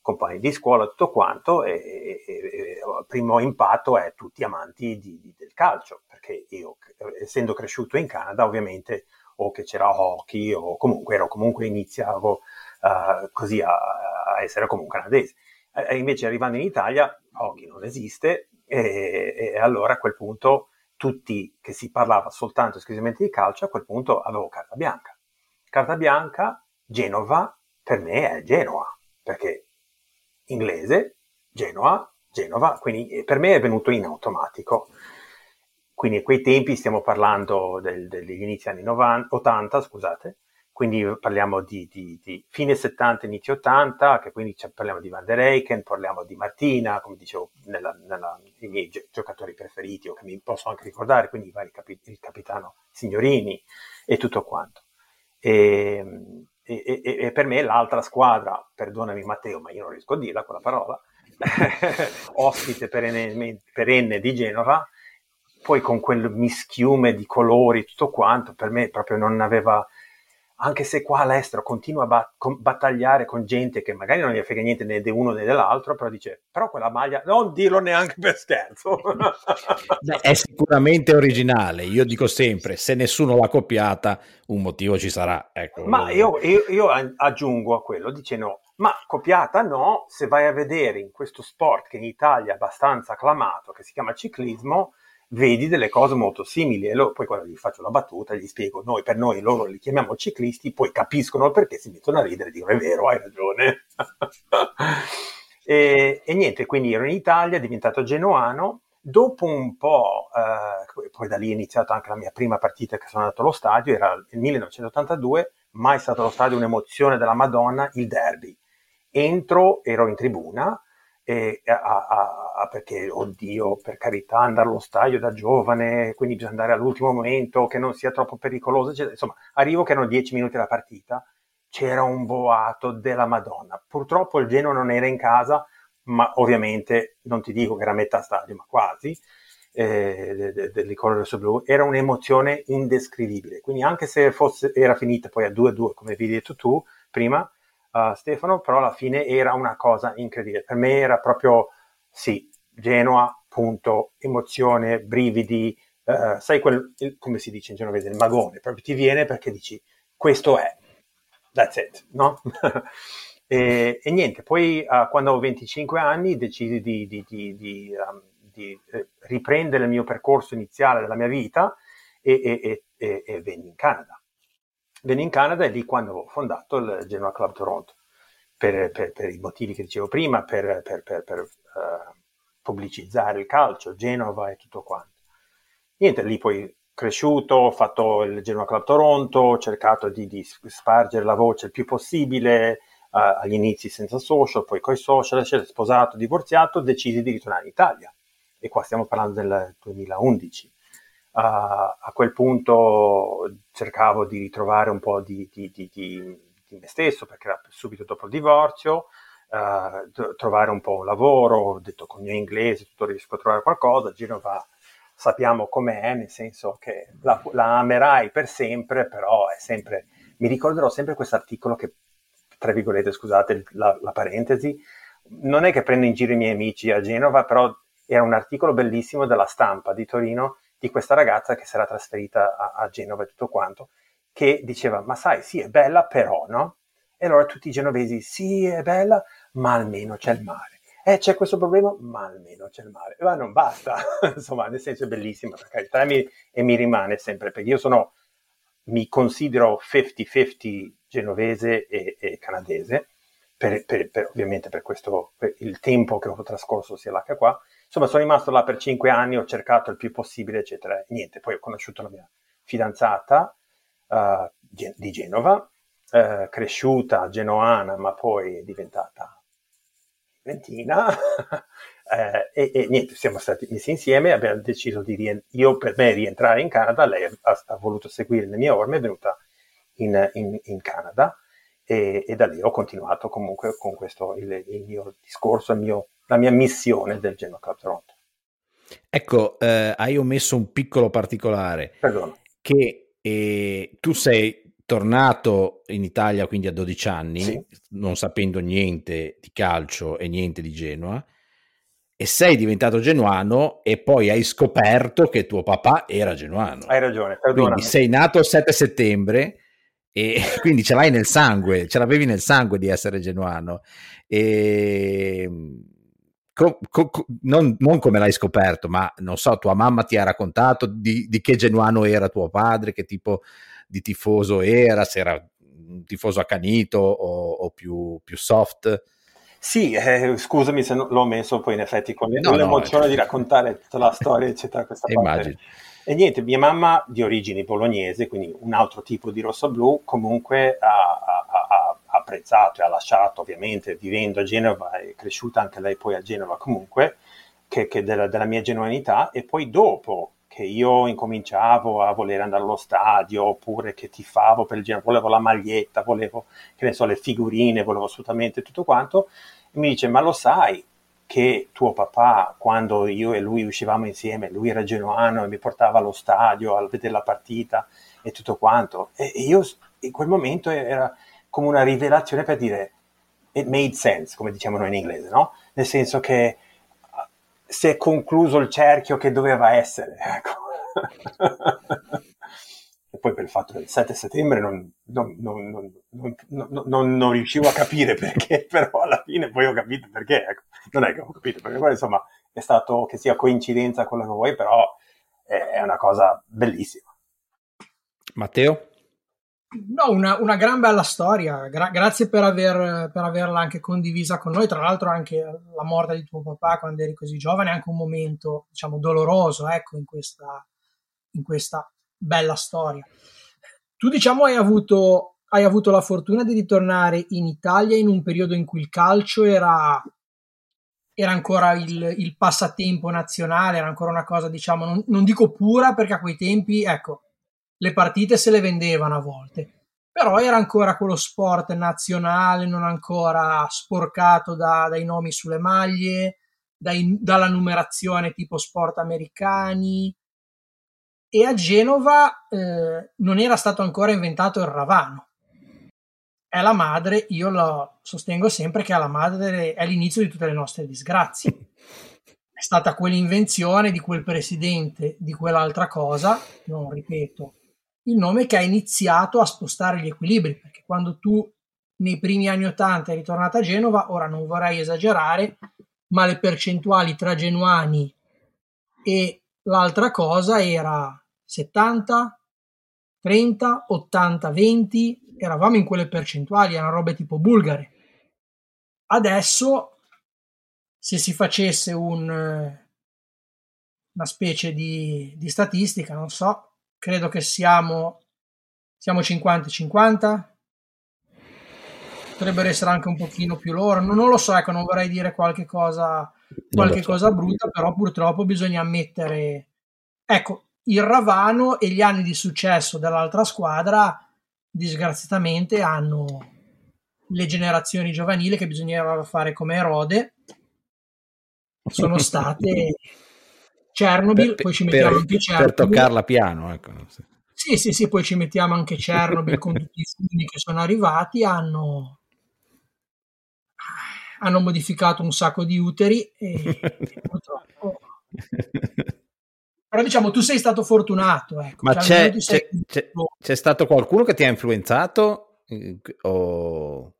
compagni di scuola, tutto quanto, e, e, e, il primo impatto è tutti amanti del calcio, perché io, essendo cresciuto in Canada, ovviamente o che c'era hockey o comunque ero comunque iniziavo uh, così a, a, essere comunque canadese. E invece arrivando in Italia hockey non esiste e, e, allora a quel punto tutti che si parlava soltanto esclusivamente di calcio, a quel punto avevo carta bianca. Carta bianca, Genova per me è Genoa, perché inglese, Genoa, Genova, quindi per me è venuto in automatico. Quindi a quei tempi stiamo parlando del, degli inizi anni 90, 80, scusate, quindi parliamo di, di, di, fine 70, inizio 80, che quindi parliamo di Van der Eyken, parliamo di Martina, come dicevo, nella, nella, i miei giocatori preferiti, o che mi posso anche ricordare, quindi capi, il capitano Signorini e tutto quanto. E, e, e, e, per me l'altra squadra, perdonami Matteo, ma io non riesco a dirla quella parola, ospite perenne, perenne di Genova, poi con quel mischiume di colori, tutto quanto, per me proprio non aveva, anche se qua all'estero continua a bat- con, battagliare con gente che magari non gli frega niente né di uno né dell'altro, però dice, però quella maglia, non dirlo neanche per scherzo. Beh, è sicuramente originale, io dico sempre, se nessuno l'ha copiata, un motivo ci sarà. Ecco. Ma io, io, io aggiungo a quello, dicendo, ma copiata no, se vai a vedere in questo sport che in Italia è abbastanza acclamato, che si chiama ciclismo, vedi delle cose molto simili e lo, poi quando gli faccio la battuta gli spiego, noi per noi loro li chiamiamo ciclisti, poi capiscono perché si mettono a ridere e dicono è vero, hai ragione. e, e, niente, quindi ero in Italia, diventato genoano, dopo un po', eh, poi da lì è iniziata anche la mia prima partita che sono andato allo stadio, era il 1982, mai stato allo stadio un'emozione della Madonna, il derby. Entro, ero in tribuna, e a, a, a, perché, oddio, per carità, andare allo stadio da giovane, quindi bisogna andare all'ultimo momento, che non sia troppo pericoloso, eccetera. insomma, arrivo che erano dieci minuti alla partita, c'era un boato della Madonna. Purtroppo il Genoa non era in casa, ma ovviamente non ti dico che era metà stadio, ma quasi, eh, dell'icona rosso blu, era un'emozione indescrivibile. Quindi anche se fosse, era finita poi a 2-2, come vi hai detto tu prima, uh, Stefano, però alla fine era una cosa incredibile. Per me era proprio, sì, Genoa, punto, emozione, brividi, uh, sai quel, il, come si dice in genovese, il magone, proprio ti viene perché dici, questo è, that's it, no? e, e, niente, poi uh, quando ho 25 anni decisi di, di, di, di um, di riprendere il mio percorso iniziale della mia vita e, e, e, e venni in Canada venni in Canada e lì quando ho fondato il Genoa Club Toronto, per, per, per i motivi che dicevo prima, per, per uh, pubblicizzare il calcio, Genova e tutto quanto. Niente, lì poi cresciuto, ho fatto il Genoa Club Toronto, ho cercato di, di spargere la voce il più possibile, uh, agli inizi senza social, poi coi social, sposato, divorziato, decisi di ritornare in Italia. E qua stiamo parlando del 2011 a, a quel punto cercavo di ritrovare un po' di, di, di, di, me stesso perché era subito dopo il divorzio, uh, trovare un po' un lavoro, ho detto con il mio inglese tutto riesco a trovare qualcosa, Genova sappiamo com'è, nel senso che la, la amerai per sempre, però è sempre, mi ricorderò sempre questo articolo che, tra virgolette, scusate la, la parentesi, non è che prendo in giro i miei amici a Genova, però era un articolo bellissimo della stampa di Torino di questa ragazza che si era trasferita a, a Genova e tutto quanto, che diceva, ma sai, sì, è bella, però, no? E allora tutti i genovesi, sì, è bella, ma almeno c'è il mare. Eh, c'è questo problema, ma almeno c'è il mare. Ma non basta, insomma, nel senso è bellissimo, per carità, e mi, e mi rimane sempre, perché io sono, mi considero 50-50 genovese e, e canadese, per, per, per, ovviamente per questo, il tempo che ho trascorso sia là che qua. Insomma, sono rimasto là per cinque anni, ho cercato il più possibile, eccetera. Niente, poi ho conosciuto la mia fidanzata uh, di Genova, uh, cresciuta genoana, ma poi diventata ventina. eh, e, e, niente, siamo stati messi insieme, abbiamo deciso di rientrare, io per me rientrare in Canada, lei ha, ha voluto seguire le mie orme, è venuta in, in, in Canada e, e, da lì ho continuato comunque con questo il, il mio discorso, il mio, la mia missione del Genoa Club Toronto. Ecco, eh, hai omesso un piccolo particolare. Perdono. Che eh, tu sei tornato in Italia quindi a 12 anni, sì. non sapendo niente di calcio e niente di Genoa, e sei diventato genuano e poi hai scoperto che tuo papà era genuano. Hai ragione, perdonami. Quindi sei nato il 7 settembre e quindi ce l'hai nel sangue, ce l'avevi nel sangue di essere genuano. E co, co, non, non, come l'hai scoperto, ma non so, tua mamma ti ha raccontato di, di, che genuano era tuo padre, che tipo di tifoso era, se era un tifoso accanito o, o più, più, soft. Sì, eh, scusami se l'ho messo poi in effetti con no, l'emozione no, di raccontare tutta la storia, eccetera. Questa Immagino. Parte. E niente, mia mamma di origini bolognese, quindi un altro tipo di rosso-blu, comunque ha, ha, ha, apprezzato e ha lasciato, ovviamente, vivendo a Genova, è cresciuta anche lei poi a Genova comunque, che, che della, della, mia genuinità. E poi dopo che io incominciavo a voler andare allo stadio, oppure che tifavo per il Genova, volevo la maglietta, volevo, che ne so, le figurine, volevo assolutamente tutto quanto, e mi dice, ma lo sai, che tuo papà, quando io e lui uscivamo insieme, lui era genuano e mi portava allo stadio a vedere la partita e tutto quanto. E, e io in quel momento era come una rivelazione per dire it made sense, come diciamo noi in inglese, no? Nel senso che uh, si è concluso il cerchio che doveva essere. Ecco. e poi per il fatto del 7 settembre non, non, non, non, riuscivo a capire perché, però alla fine poi ho capito perché, ecco. non è che ho capito perché, poi insomma è stato che sia coincidenza quello che vuoi, però è una cosa bellissima. Matteo? No, una, una gran bella storia, Gra- grazie per, aver, per, averla anche condivisa con noi, tra l'altro anche la morte di tuo papà quando eri così giovane è anche un momento, diciamo, doloroso, ecco, in questa, in questa bella storia. Tu diciamo hai avuto, hai avuto la fortuna di ritornare in Italia in un periodo in cui il calcio era, era ancora il, il, passatempo nazionale, era ancora una cosa, diciamo, non, non dico pura perché a quei tempi, ecco, le partite se le vendevano a volte, però era ancora quello sport nazionale, non ancora sporcato da, dai nomi sulle maglie, dai, dalla numerazione tipo sport americani, e a Genova eh, non era stato ancora inventato il ravano. È la madre, io lo sostengo sempre che è la madre, è l'inizio di tutte le nostre disgrazie. È stata quell'invenzione di quel presidente, di quell'altra cosa, non ripeto, il nome che ha iniziato a spostare gli equilibri, perché quando tu nei primi anni 80 è ritornata a Genova, ora non vorrei esagerare, ma le percentuali tra genuani e l'altra cosa era 70, 30, 80, 20, eravamo in quelle percentuali, erano robe tipo bulgare. Adesso, se si facesse un, una specie di, di statistica, non so, credo che siamo, siamo 50-50, potrebbero essere anche un pochino più loro, non, non lo so, ecco, non vorrei dire qualche cosa, qualche so. cosa brutta, però purtroppo bisogna ammettere, ecco, il Ravano e gli anni di successo dell'altra squadra disgraziatamente hanno, le generazioni giovanili che bisognava fare come Erode. Sono state Chernobyl, per, poi ci mettiamo per, anche Chernobyl. Per toccarla piano, ecco. Sì, sì, sì, poi ci mettiamo anche Chernobyl con tutti i film che sono arrivati, hanno, hanno modificato un sacco di uteri e, e purtroppo... Però diciamo, tu sei stato fortunato. Ecco. Ma cioè, c'è, c'è, c'è, c'è, stato qualcuno che ti ha influenzato? O...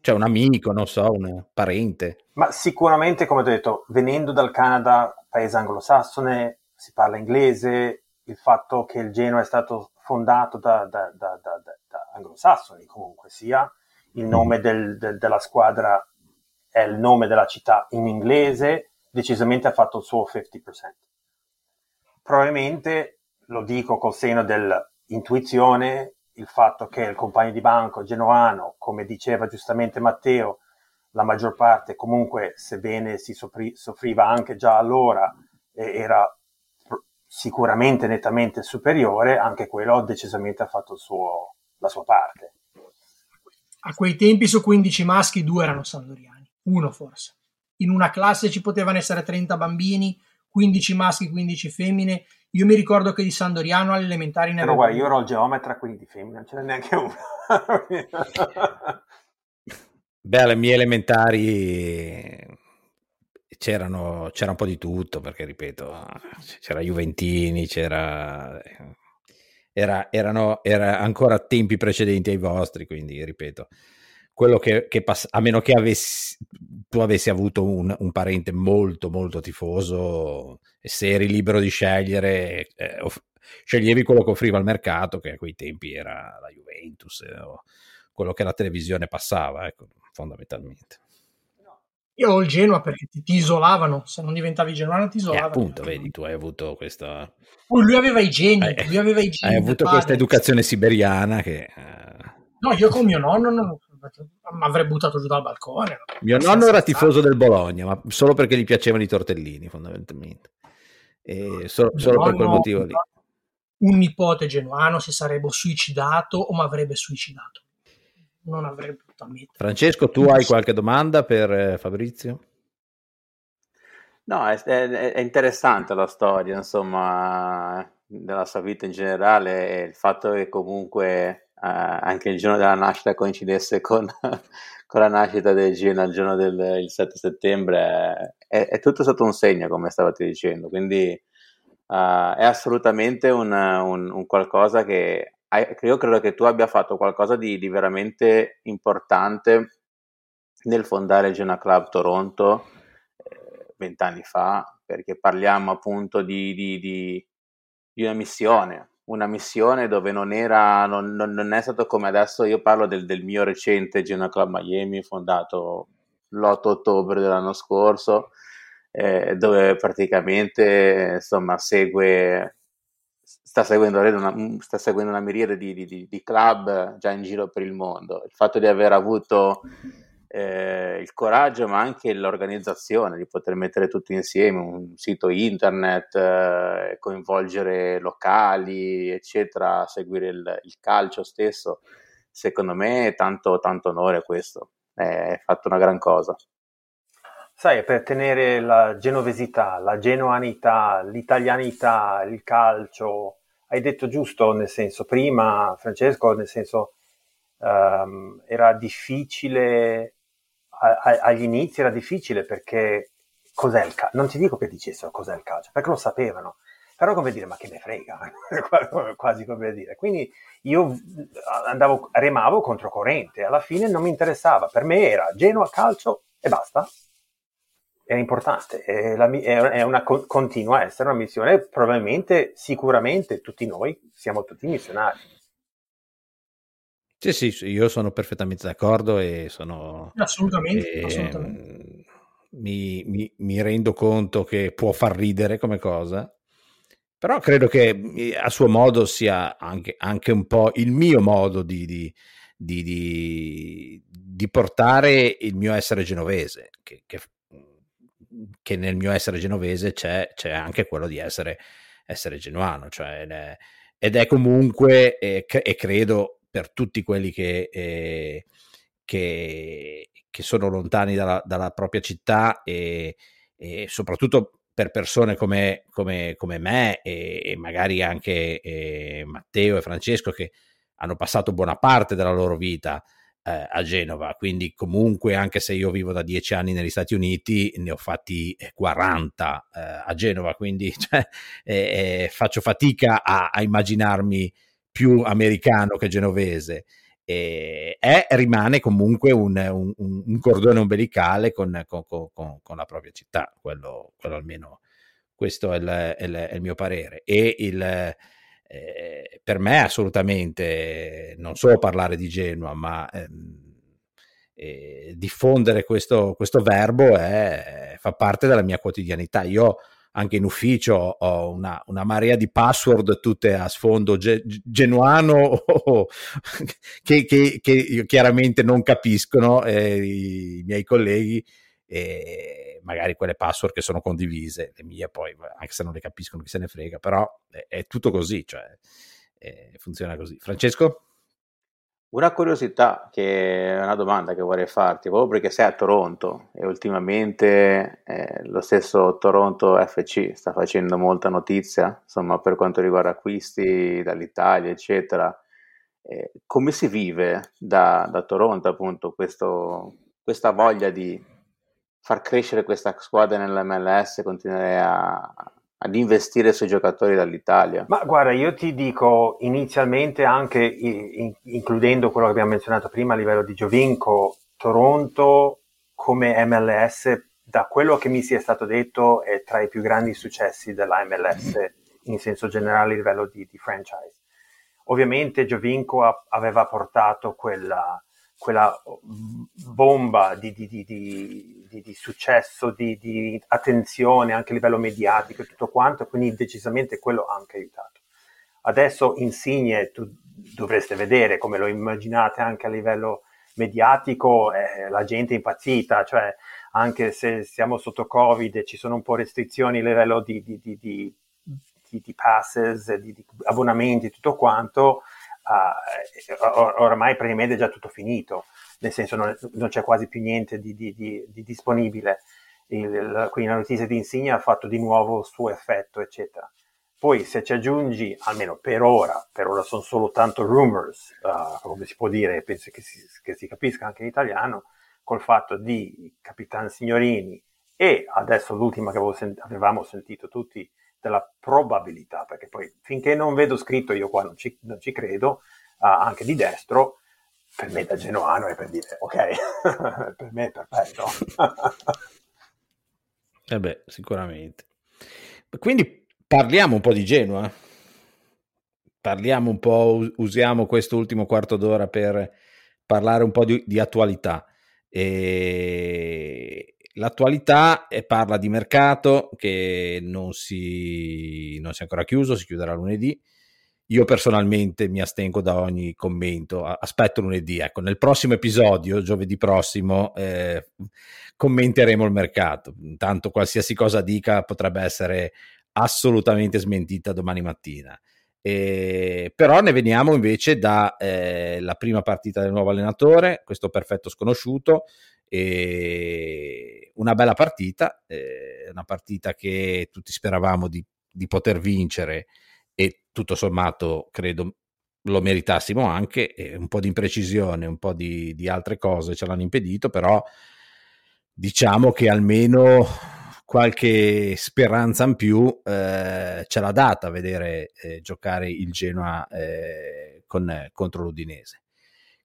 Cioè un amico, non so, un parente? Ma sicuramente, come ho detto, venendo dal Canada, paese anglosassone, si parla inglese, il fatto che il Genoa è stato fondato da, da, da, da anglosassoni comunque sia, il nome mm. del, del, della squadra è il nome della città in inglese, decisamente ha fatto il suo 50%. Probabilmente, lo dico col seno dell'intuizione, il fatto che il compagno di banco genoano, come diceva giustamente Matteo, la maggior parte comunque, sebbene si soffri, soffriva anche già allora, eh, era sicuramente nettamente superiore, anche quello decisamente ha fatto suo, la sua parte. A quei tempi su 15 maschi due erano sandoriani, uno forse. In una classe ci potevano essere 30 bambini, 15 maschi, 15 femmine. Io mi ricordo che di Sandoriano alle elementari ne avevo... Però guarda, io ero il geometra, quindi di femmine non ce n'è neanche uno. Beh, alle mie elementari c'erano, c'era un po' di tutto, perché ripeto, c'era Juventini, c'era... Era, erano era ancora tempi precedenti ai vostri, quindi ripeto, quello che, che passa, a meno che avessi, tu avessi avuto un, un, parente molto molto tifoso e se eri libero di scegliere, eh, off- sceglievi quello che offriva il mercato, che a quei tempi era la Juventus eh, o quello che la televisione passava, ecco, fondamentalmente. Io ho il Genoa perché ti, ti, isolavano, se non diventavi genuano ti isolavano. Eh, appunto, vedi, tu hai avuto questa... Lui aveva i geni, eh, lui aveva i geni. Hai avuto questa educazione siberiana che... Eh... No, io con mio nonno non, mi avrei buttato giù dal balcone. Mio nonno era tifoso del Bologna, ma solo perché gli piacevano i tortellini, fondamentalmente. E solo, solo per quel motivo lì. Un nipote genuano si sarebbe suicidato o mi avrebbe suicidato non avrebbe potuto ammettere. Francesco, tu hai qualche domanda per eh, Fabrizio? No, è, è, è, interessante la storia, insomma, della sua vita in generale e il fatto che comunque eh, anche il giorno della nascita coincidesse con, con la nascita del Gino il giorno del 7 settembre è, è, tutto sotto un segno, come stavate dicendo, quindi uh, è assolutamente un, un, un qualcosa che io credo che tu abbia fatto qualcosa di, di veramente importante nel fondare il Genoa Club Toronto eh, vent'anni eh, fa, perché parliamo appunto di, di, di, di, una missione, una missione dove non era, non, non, non è stato come adesso, io parlo del, del mio recente Genoa Club Miami, fondato l'8 ottobre dell'anno scorso, eh, dove praticamente insomma segue sta seguendo, una, sta seguendo una miriade di, di, di, club già in giro per il mondo. Il fatto di aver avuto eh, il coraggio, ma anche l'organizzazione di poter mettere tutto insieme, un sito internet, eh, coinvolgere locali, eccetera, seguire il, il, calcio stesso, secondo me è tanto, tanto onore questo. È fatto una gran cosa. Sai, per tenere la genovesità, la genoanità, l'italianità, il calcio, hai detto giusto, nel senso, prima Francesco, nel senso, um, era difficile, a, a, agli inizi era difficile perché cos'è il calcio? Non ti dico che dicessero cos'è il calcio, perché lo sapevano, però come dire, ma che me frega, quasi come dire. Quindi io andavo, remavo controcorrente, alla fine non mi interessava, per me era Genoa calcio e basta è importante, è, la, è una continua a essere una missione, probabilmente, sicuramente tutti noi siamo tutti missionari. Sì, sì, io sono perfettamente d'accordo e sono... Assolutamente, e, assolutamente. Mi, mi, mi, rendo conto che può far ridere come cosa, però credo che a suo modo sia anche, anche un po' il mio modo di, di, di, di, portare il mio essere genovese, che, che che nel mio essere genovese c'è, c'è anche quello di essere, essere genuano, cioè, ed è comunque, eh, e credo per tutti quelli che, eh, che, che sono lontani dalla, dalla propria città e, e, soprattutto per persone come, come, come me e, e, magari anche eh, Matteo e Francesco che hanno passato buona parte della loro vita eh, a Genova, quindi comunque anche se io vivo da dieci anni negli Stati Uniti, ne ho fatti 40 eh, eh, a Genova, quindi cioè, eh, faccio fatica a, a, immaginarmi più americano che genovese. E è, rimane comunque un, un, un cordone ombelicale con, con, con, con, la propria città, quello, quello almeno questo è il, è il, è il mio parere. E il, eh, per me assolutamente non solo parlare di Genoa, ma ehm, eh, diffondere questo, questo verbo è, fa parte della mia quotidianità. Io anche in ufficio ho una, una marea di password tutte a sfondo ge- genuano che, che, che, chiaramente non capiscono eh, i miei colleghi. Eh, magari quelle password che sono condivise, le mie poi, anche se non le capiscono, chi se ne frega, però è, è tutto così, cioè è, funziona così. Francesco? Una curiosità, che è una domanda che vorrei farti, proprio perché sei a Toronto e ultimamente eh, lo stesso Toronto FC sta facendo molta notizia, insomma, per quanto riguarda acquisti dall'Italia, eccetera. Eh, come si vive da, da Toronto, appunto, questo, questa voglia di far crescere questa squadra nell'MLS, continuare a, ad investire sui giocatori dall'Italia? Ma guarda, io ti dico inizialmente anche in, includendo quello che abbiamo menzionato prima a livello di Giovinco, Toronto come MLS, da quello che mi sia stato detto, è tra i più grandi successi della MLS in senso generale a livello di, di franchise. Ovviamente Giovinco aveva portato quella, quella bomba di, di, di, di successo, di, attenzione anche a livello mediatico e tutto quanto, quindi decisamente quello ha anche aiutato. Adesso Insigne, tu dovreste vedere come lo immaginate anche a livello mediatico, eh, la gente è impazzita, cioè anche se siamo sotto Covid e ci sono un po' restrizioni a livello di, passes, di, abbonamenti e tutto quanto, uh, oramai praticamente è già tutto finito, nel senso non, non c'è quasi più niente di, di, di, di disponibile. Il, il, quindi la notizia di Insigne ha fatto di nuovo il suo effetto, eccetera. Poi se ci aggiungi, almeno per ora, per ora sono solo tanto rumors, uh, come si può dire, penso che si, che si, capisca anche in italiano, col fatto di Capitan Signorini e adesso l'ultima che sent- avevamo sentito tutti della probabilità, finché non vedo scritto io qua non ci, non ci credo, uh, anche di destro, per me da genuano è per dire ok, per me è perfetto. eh beh, sicuramente. Quindi parliamo un po' di Genoa. Parliamo un po', usiamo questo ultimo quarto d'ora per parlare un po' di, di attualità. E L'attualità parla di mercato che non si, non si è ancora chiuso, si chiuderà lunedì. Io personalmente mi astengo da ogni commento, aspetto lunedì. Ecco, nel prossimo episodio, giovedì prossimo, eh, commenteremo il mercato. Intanto qualsiasi cosa dica potrebbe essere assolutamente smentita domani mattina. Eh, però ne veniamo invece dalla eh, prima partita del nuovo allenatore, questo perfetto sconosciuto, e una bella partita, eh, una partita che tutti speravamo di, di, poter vincere e tutto sommato credo lo meritassimo anche, eh, un po' di imprecisione, un po' di, di altre cose ce l'hanno impedito, però diciamo che almeno qualche speranza in più eh, ce l'ha data a vedere eh, giocare il Genoa eh, con, contro l'Udinese.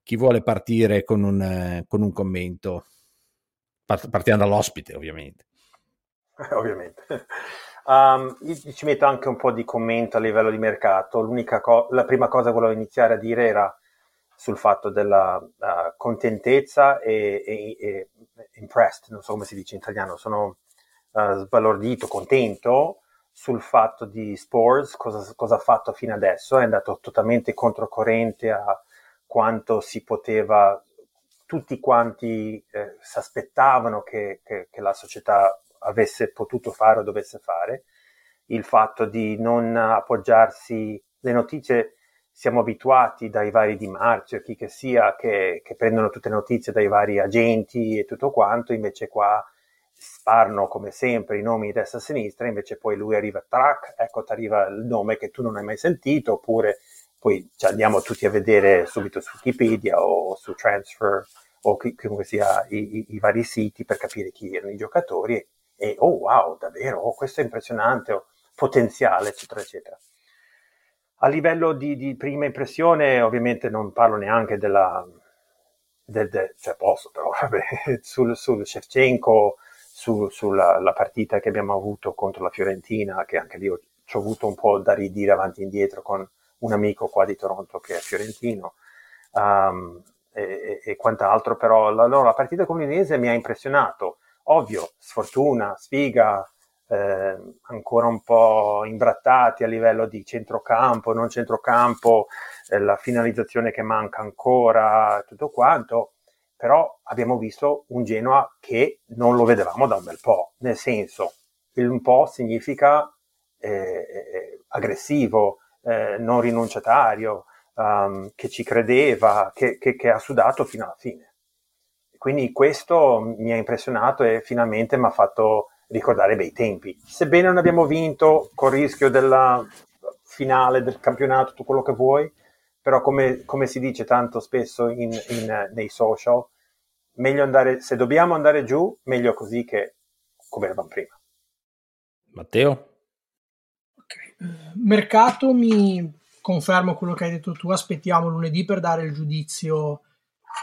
Chi vuole partire con un, con un commento? Partiamo dall'ospite ovviamente. ovviamente. Um, ci metto anche un po' di commento a livello di mercato. Co- la prima cosa che volevo iniziare a dire era sul fatto della uh, contentezza e, e, e, impressed, non so come si dice in italiano, sono uh, sbalordito, contento sul fatto di Spores, cosa, cosa, ha fatto fino adesso, è andato totalmente controcorrente a quanto si poteva tutti quanti eh, si aspettavano che, che, che, la società avesse potuto fare o dovesse fare, il fatto di non appoggiarsi, le notizie siamo abituati dai vari Di Marzio, chi che sia, che, che, prendono tutte le notizie dai vari agenti e tutto quanto, invece qua sparano come sempre i nomi di destra e sinistra, invece poi lui arriva, track, ecco ti arriva il nome che tu non hai mai sentito, oppure poi andiamo tutti a vedere subito su Wikipedia o su Transfer o chiunque sia i, i, i, vari siti per capire chi erano i giocatori e, e oh wow, davvero, oh, questo è impressionante, oh, potenziale, eccetera, eccetera. A livello di, di, prima impressione, ovviamente non parlo neanche della, del, del, cioè posso però, vabbè, sul, sul Shevchenko, su, sulla partita che abbiamo avuto contro la Fiorentina, che anche lì ho, ho avuto un po' da ridire avanti e indietro con un amico qua di Toronto che è fiorentino um, e, e, quant'altro, però la, no, la partita con l'Inese mi ha impressionato. Ovvio, sfortuna, sfiga, eh, ancora un po' imbrattati a livello di centrocampo, non centrocampo, eh, la finalizzazione che manca ancora, tutto quanto, però abbiamo visto un Genoa che non lo vedevamo da un bel po', nel senso, il un po' significa eh, eh aggressivo, eh, non rinunciatario, um, che ci credeva, che, che, che, ha sudato fino alla fine. Quindi questo mi ha impressionato e finalmente mi ha fatto ricordare bei tempi. Sebbene non abbiamo vinto col rischio della finale del campionato, tutto quello che vuoi, però come, come si dice tanto spesso in, in, nei social, meglio andare, se dobbiamo andare giù, meglio così che come eravamo prima. Matteo? Mercato mi confermo quello che hai detto tu, aspettiamo lunedì per dare il giudizio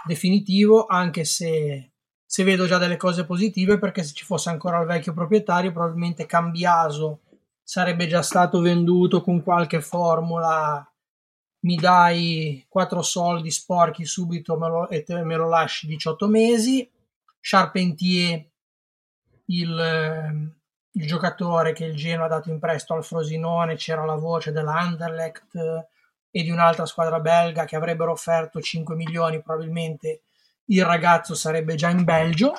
definitivo, anche se, se vedo già delle cose positive, perché se ci fosse ancora il vecchio proprietario, probabilmente Cambiaso sarebbe già stato venduto con qualche formula. Mi dai 4 soldi sporchi subito me lo, e te, me lo lasci 18 mesi. Charpentier, il, il giocatore che il Genoa ha dato in prestito al Frosinone, c'era la voce dell'Anderlecht eh, e di un'altra squadra belga che avrebbero offerto 5 milioni, probabilmente il ragazzo sarebbe già in Belgio.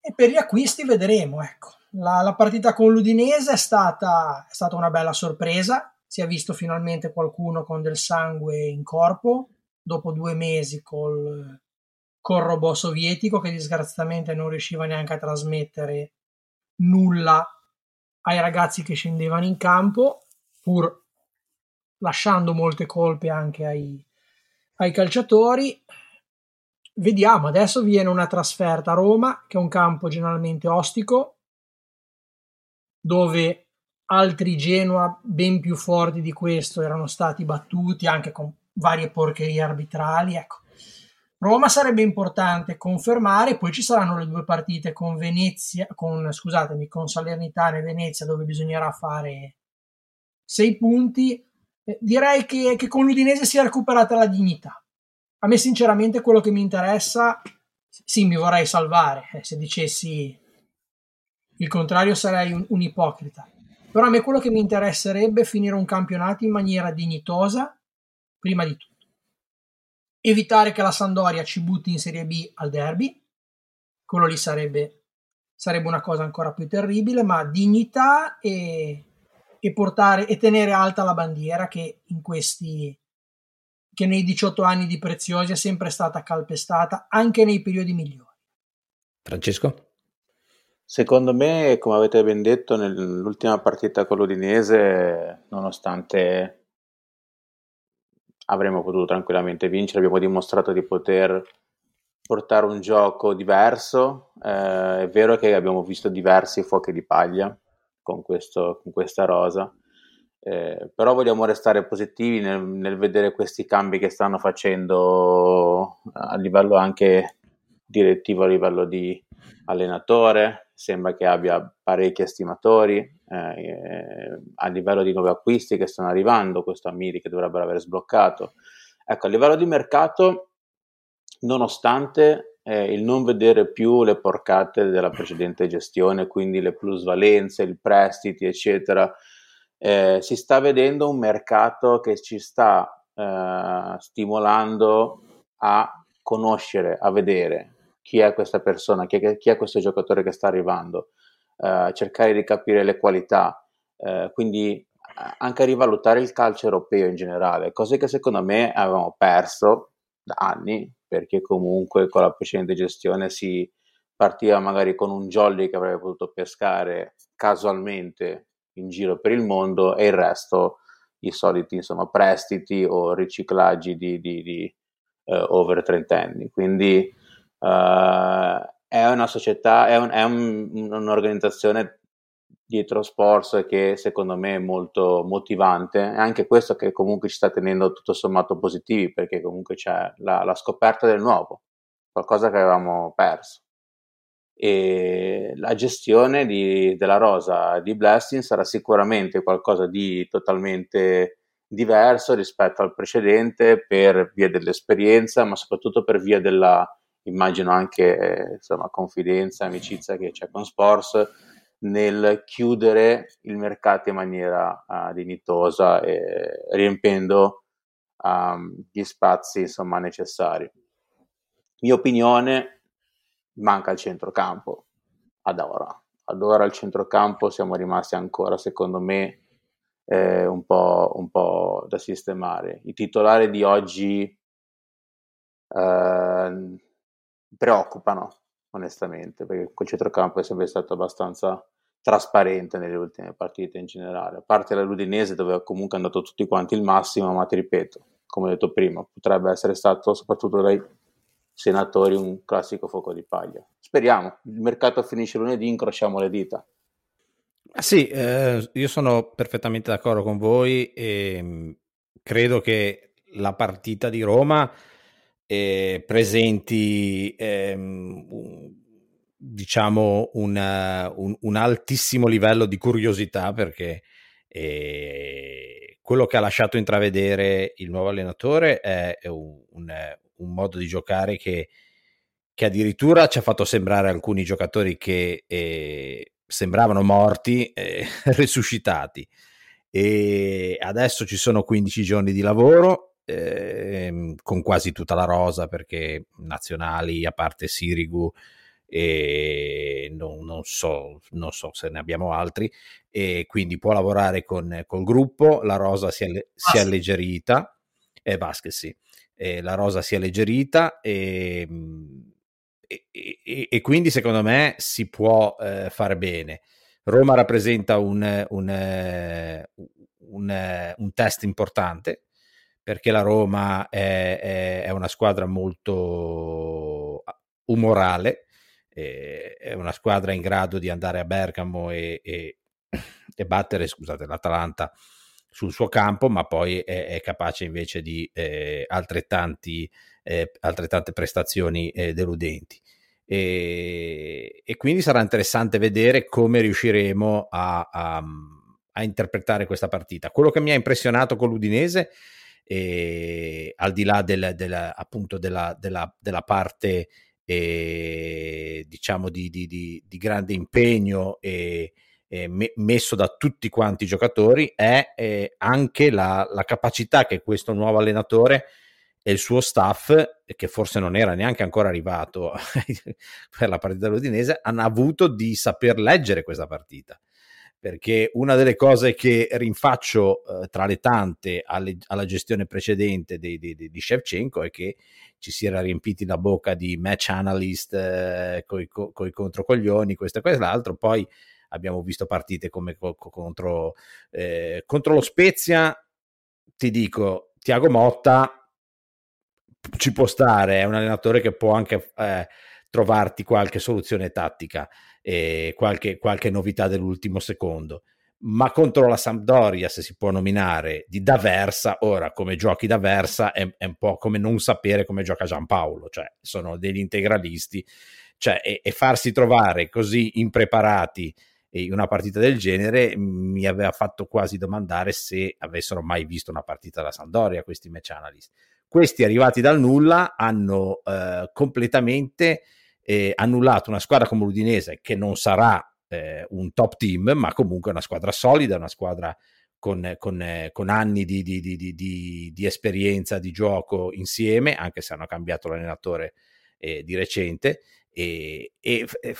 E per gli acquisti vedremo. Ecco. La, la partita con l'Udinese è stata, è stata una bella sorpresa. Si è visto finalmente qualcuno con del sangue in corpo dopo due mesi col, col robot sovietico che disgraziatamente non riusciva neanche a trasmettere nulla ai ragazzi che scendevano in campo, pur lasciando molte colpe anche ai, ai calciatori. Vediamo, adesso viene una trasferta a Roma, che è un campo generalmente ostico, dove altri Genoa ben più forti di questo erano stati battuti anche con varie porcherie arbitrali. Ecco, Roma sarebbe importante confermare, poi ci saranno le due partite con Venezia, con, scusatemi, con Salernitana e Venezia dove bisognerà fare sei punti. Eh, direi che, che con l'Udinese si è recuperata la dignità. A me sinceramente quello che mi interessa, sì, mi vorrei salvare, eh, se dicessi il contrario sarei un, un ipocrita. Però a me quello che mi interesserebbe è finire un campionato in maniera dignitosa, prima di tutto evitare che la Sandoria ci butti in Serie B al derby, quello lì sarebbe, sarebbe una cosa ancora più terribile, ma dignità e, e, portare, e tenere alta la bandiera che in questi che nei 18 anni di Preziosi è sempre stata calpestata anche nei periodi migliori. Francesco? Secondo me, come avete ben detto, nell'ultima partita con l'Udinese, nonostante avremmo potuto tranquillamente vincere, abbiamo dimostrato di poter portare un gioco diverso, eh, è vero che abbiamo visto diversi fuochi di paglia con, questo, con questa rosa, eh, però vogliamo restare positivi nel, nel, vedere questi cambi che stanno facendo a livello anche direttivo, a livello di allenatore, sembra che abbia parecchi estimatori, eh, a livello di nuovi acquisti che stanno arrivando, questo Amiri che dovrebbero aver sbloccato. Ecco, a livello di mercato, nonostante eh, il non vedere più le porcate della precedente gestione, quindi le plusvalenze, i prestiti, eccetera, eh, si sta vedendo un mercato che ci sta eh, stimolando a conoscere, a vedere chi è questa persona, chi è, chi è questo giocatore che sta arrivando, eh, cercare di capire le qualità. Eh, quindi anche a rivalutare il calcio europeo in generale, cose che secondo me avevamo perso da anni, perché comunque con la precedente gestione si partiva magari con un jolly che avrebbe potuto pescare casualmente in giro per il mondo e il resto i soliti insomma, prestiti o riciclaggi di, di, di uh, over trentenni. Quindi uh, è una società, è, un, è un, un'organizzazione dietro Sports che secondo me è molto motivante e anche questo che comunque ci sta tenendo tutto sommato positivi perché comunque c'è la, la scoperta del nuovo, qualcosa che avevamo perso. E la gestione di, della rosa di Blessing sarà sicuramente qualcosa di totalmente diverso rispetto al precedente per via dell'esperienza, ma soprattutto per via della, immagino anche eh, insomma, confidenza, amicizia che c'è con Sports nel chiudere il mercato in maniera uh, dignitosa e riempendo um, gli spazi insomma, necessari. Mia opinione, manca il centrocampo ad ora. Ad ora al centrocampo siamo rimasti ancora, secondo me, eh, un, po', un, po', da sistemare. I titolari di oggi eh, preoccupano onestamente, perché quel centrocampo è sempre stato abbastanza trasparente nelle ultime partite in generale, a parte la Ludinese dove comunque è andato tutti quanti il massimo, ma ti ripeto, come ho detto prima, potrebbe essere stato soprattutto dai senatori un classico fuoco di paglia. Speriamo, il mercato finisce lunedì, incrociamo le dita. Ah, sì, eh, io sono perfettamente d'accordo con voi e mm, credo che la partita di Roma eh, presenti ehm, diciamo un, un, un, altissimo livello di curiosità perché eh, quello che ha lasciato intravedere il nuovo allenatore è, è un, un, modo di giocare che, che, addirittura ci ha fatto sembrare alcuni giocatori che eh, sembravano morti eh, resuscitati. E adesso ci sono 15 giorni di lavoro eh, con quasi tutta la rosa perché nazionali, a parte Sirigu, e non, non, so, non so se ne abbiamo altri, e quindi può lavorare con, col gruppo, la rosa si è, si è alleggerita, e eh, Vasquez sì, e la rosa si è alleggerita e, e, e, e, quindi secondo me si può eh, fare bene. Roma rappresenta un, un, un, un test importante perché la Roma è, è, è una squadra molto umorale, è una squadra in grado di andare a Bergamo e, e, e battere scusate, l'Atalanta sul suo campo, ma poi è, è capace invece di eh, altrettanti, eh, altrettante prestazioni eh, deludenti. E, e, quindi sarà interessante vedere come riusciremo a, a, a, interpretare questa partita. Quello che mi ha impressionato con l'Udinese eh, al di là del, del, appunto della, della, della parte eh, diciamo di, di, di, di, grande impegno e, e me, messo da tutti quanti i giocatori è eh, anche la, la, capacità che questo nuovo allenatore e il suo staff, che forse non era neanche ancora arrivato per la partita dell'Udinese, hanno avuto di saper leggere questa partita perché una delle cose che rinfaccio eh, tra le tante alle, alla gestione precedente di, di, di, Shevchenko è che ci si era riempiti la bocca di match analyst eh, con i controcoglioni, questo e quest'altro, poi abbiamo visto partite come co- contro, eh, contro lo Spezia, ti dico, Tiago Motta ci può stare, è un allenatore che può anche eh, trovarti qualche soluzione tattica e qualche, qualche novità dell'ultimo secondo. Ma contro la Sampdoria, se si può nominare, di D'Aversa, ora come giochi D'Aversa è, è un po' come non sapere come gioca Giampaolo, cioè sono degli integralisti, cioè, e, e farsi trovare così impreparati in una partita del genere mi aveva fatto quasi domandare se avessero mai visto una partita da Sampdoria questi match analyst. Questi arrivati dal nulla hanno eh, completamente eh, annullato una squadra come l'Udinese che non sarà eh, un top team, ma comunque una squadra solida, una squadra con, con, eh, con anni di, di, di, di, esperienza di gioco insieme, anche se hanno cambiato l'allenatore eh, di recente. E, e, e,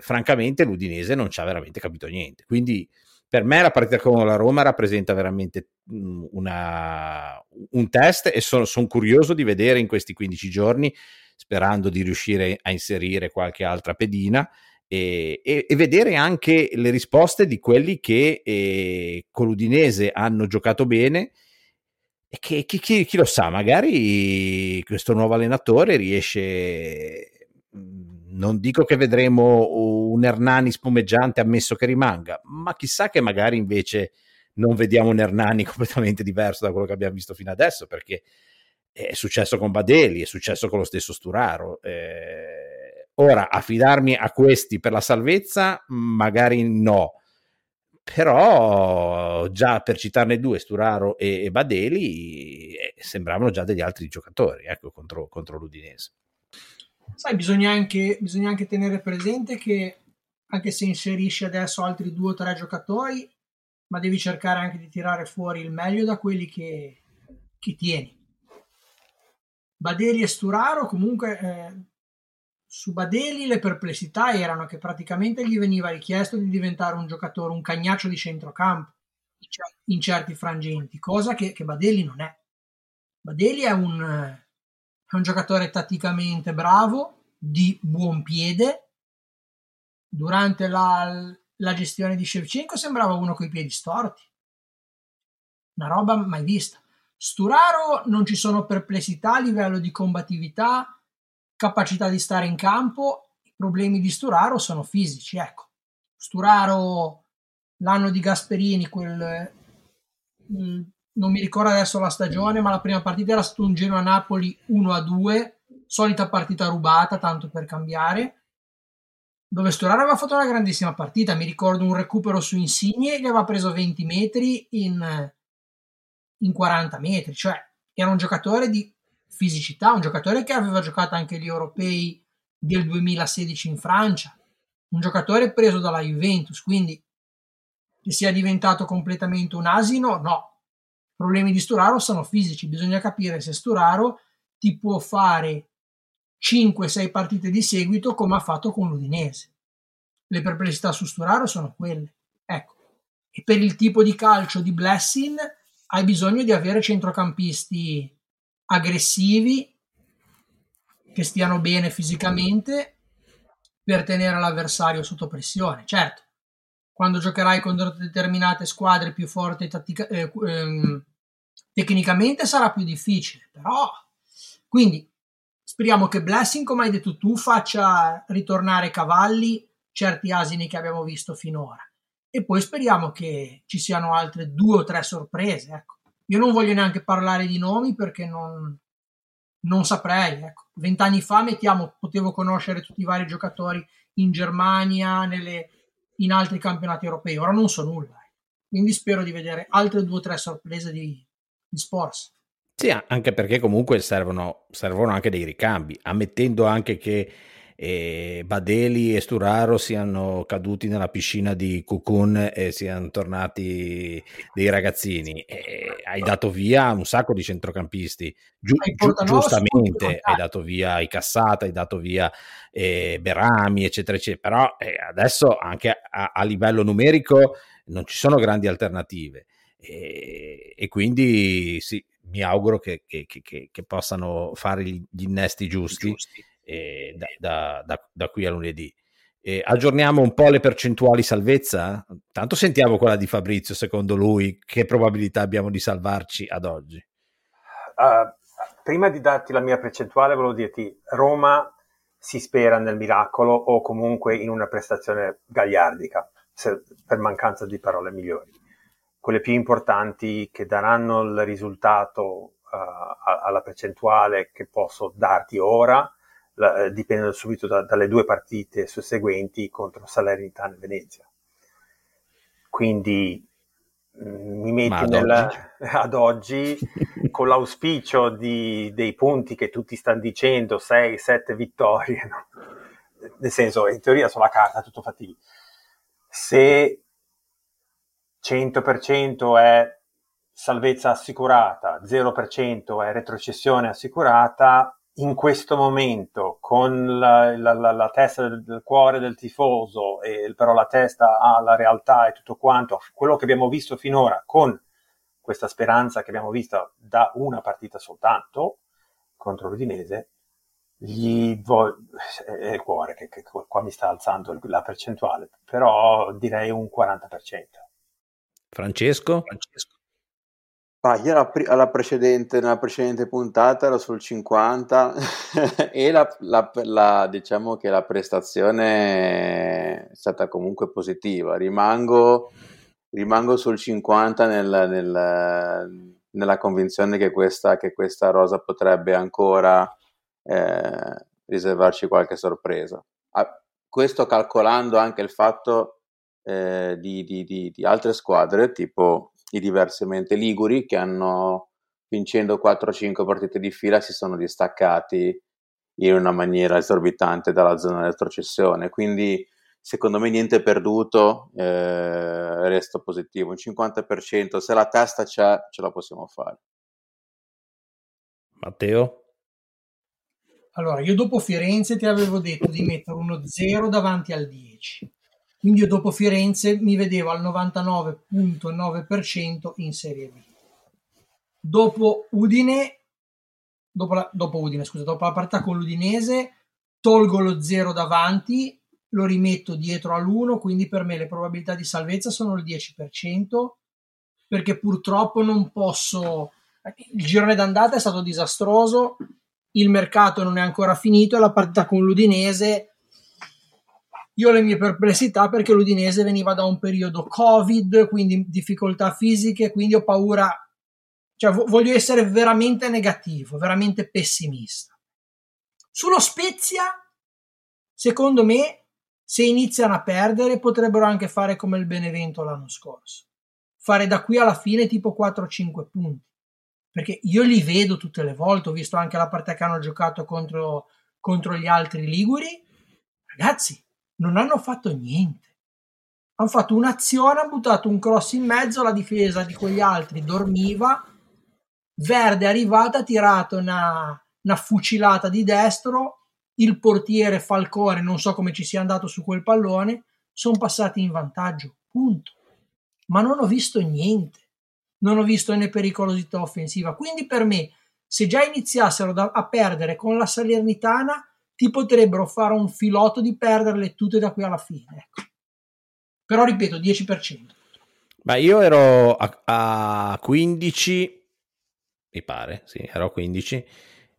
francamente l'Udinese non ci ha veramente capito niente. Quindi per me la partita con la Roma rappresenta veramente mm, una, un test e sono, sono curioso di vedere in questi 15 giorni, sperando di riuscire a inserire qualche altra pedina, e, e, e, vedere anche le risposte di quelli che eh, con l'Udinese hanno giocato bene e che chi, chi, chi, lo sa, magari questo nuovo allenatore riesce, mm, non dico che vedremo un Hernani spumeggiante ammesso che rimanga, ma chissà che magari invece non vediamo un Hernani completamente diverso da quello che abbiamo visto fino adesso, perché è successo con Badeli, è successo con lo stesso Sturaro. Eh, Ora, affidarmi a questi per la salvezza, magari no. Però già per citarne due, Sturaro e, e Badeli, eh, sembravano già degli altri giocatori ecco, contro, contro l'Udinese. Sai, bisogna anche, bisogna anche tenere presente che anche se inserisci adesso altri due o tre giocatori, ma devi cercare anche di tirare fuori il meglio da quelli che, che tieni. Badeli e Sturaro comunque eh, su Badeli le perplessità erano che praticamente gli veniva richiesto di diventare un giocatore, un cagnaccio di centrocampo in certi frangenti, cosa che, che Badeli non è. Badeli è un, è un giocatore tatticamente bravo, di buon piede. Durante la, la gestione di Shevchenko sembrava uno coi piedi storti. Una roba mai vista. Sturaro non ci sono perplessità a livello di combattività, capacità di stare in campo, i problemi di Sturaro sono fisici. Ecco, Sturaro l'anno di Gasperini, quel, mm, non mi ricordo adesso la stagione, ma la prima partita era stato un Genoa Napoli 1 a 2, solita partita rubata, tanto per cambiare. Dove Sturaro aveva fatto una grandissima partita. Mi ricordo un recupero su Insigne che aveva preso 20 metri in, in 40 metri, cioè era un giocatore di fisicità, un giocatore che aveva giocato anche gli europei del 2016 in Francia, un giocatore preso dalla Juventus, quindi che sia diventato completamente un asino, no. Problemi di Sturaro sono fisici, bisogna capire se Sturaro ti può fare 5-6 partite di seguito come ha fatto con l'Udinese. Le perplessità su Sturaro sono quelle. Ecco. E per il tipo di calcio di Blessing hai bisogno di avere centrocampisti aggressivi, che stiano bene fisicamente per tenere l'avversario sotto pressione. Certo, quando giocherai contro determinate squadre più forti tattica, eh, ehm, tecnicamente sarà più difficile, però quindi speriamo che Blessing, come hai detto tu, faccia ritornare cavalli certi asini che abbiamo visto finora. E poi speriamo che ci siano altre due o tre sorprese. Ecco. Io non voglio neanche parlare di nomi perché non, non saprei. Ecco. Vent'anni fa, mettiamo, potevo conoscere tutti i vari giocatori in Germania, nelle, in altri campionati europei. Ora non so nulla. Eh. Quindi spero di vedere altre due o tre sorprese di, di Sports. Sì, anche perché comunque servono, servono anche dei ricambi, ammettendo anche che e Badeli e Sturaro siano caduti nella piscina di Cucun e siano tornati dei ragazzini. E hai dato via un sacco di centrocampisti, Giu, giu, giustamente hai dato via i Cassata, hai dato via eh, Berami, eccetera, eccetera. Però eh, adesso anche a, a, livello numerico non ci sono grandi alternative. E, e quindi sì, mi auguro che, che, che, che possano fare gli innesti giusti. giusti eh, da, da, da, qui a lunedì. Eh, aggiorniamo un po' le percentuali salvezza? Tanto sentiamo quella di Fabrizio, secondo lui, che probabilità abbiamo di salvarci ad oggi? Uh, prima di darti la mia percentuale, volevo dirti, Roma si spera nel miracolo o comunque in una prestazione gagliardica, se, per mancanza di parole migliori. Quelle più importanti che daranno il risultato uh, alla percentuale che posso darti ora la, eh, dipendono subito da, dalle due partite susseguenti contro Salernitana e Venezia. Quindi mm, mi metti ad, nella, oggi. ad oggi con l'auspicio di, dei punti che tutti stanno dicendo, 6-7 vittorie, no? nel senso in teoria sulla carta tutto fattibile. Se 100% è salvezza assicurata, 0% è retrocessione assicurata, in questo momento con la, la, la, la testa del, del, cuore del tifoso, e però la testa ha la realtà e tutto quanto, quello che abbiamo visto finora con questa speranza che abbiamo visto da una partita soltanto contro l'Udinese, gli vo- è il cuore che, che, qua mi sta alzando la percentuale, però direi un 40%. Francesco? Francesco. Ah, io alla, alla precedente, nella precedente puntata ero sul 50 e la, la, la, diciamo che la prestazione è stata comunque positiva. Rimango, rimango sul 50 nel, nel, nella convinzione che questa, che questa, rosa potrebbe ancora eh, riservarci qualche sorpresa. Ah, questo calcolando anche il fatto eh, di, di, di, di altre squadre tipo i diversamente liguri che hanno vincendo 4-5 partite di fila si sono distaccati in una maniera esorbitante dalla zona di retrocessione. Quindi secondo me niente perduto eh, resto positivo. Un 50% se la testa c'è ce la possiamo fare. Matteo? Allora io dopo Firenze ti avevo detto di mettere uno 0 davanti al 10 quindi io dopo Firenze mi vedevo al 99.9% in Serie B. Dopo Udine, dopo, la, dopo Udine, scusa, dopo la partita con l'Udinese, tolgo lo 0 davanti, lo rimetto dietro all'1, quindi per me le probabilità di salvezza sono il 10%, perché purtroppo non posso... Il girone d'andata è stato disastroso, il mercato non è ancora finito e la partita con l'Udinese io ho le mie perplessità perché l'Udinese veniva da un periodo Covid, quindi difficoltà fisiche, quindi ho paura, cioè voglio essere veramente negativo, veramente pessimista. Sullo Spezia, secondo me, se iniziano a perdere, potrebbero anche fare come il Benevento l'anno scorso. Fare da qui alla fine tipo 4-5 punti. Perché io li vedo tutte le volte, ho visto anche la partita che hanno giocato contro, contro gli altri Liguri. Ragazzi, non hanno fatto niente. Hanno fatto un'azione, hanno buttato un cross in mezzo, la difesa di quegli altri dormiva, Verde è arrivata, ha tirato una, una fucilata di destro, il portiere Falcore, non so come ci sia andato su quel pallone, sono passati in vantaggio, punto. Ma non ho visto niente, non ho visto né pericolosità offensiva. Quindi per me, se già iniziassero da, a perdere con la Salernitana, ti potrebbero fare un filotto di perderle tutte da qui alla fine. Ecco. Però ripeto, 10%. Ma io ero a, a 15, mi pare, sì, ero a 15,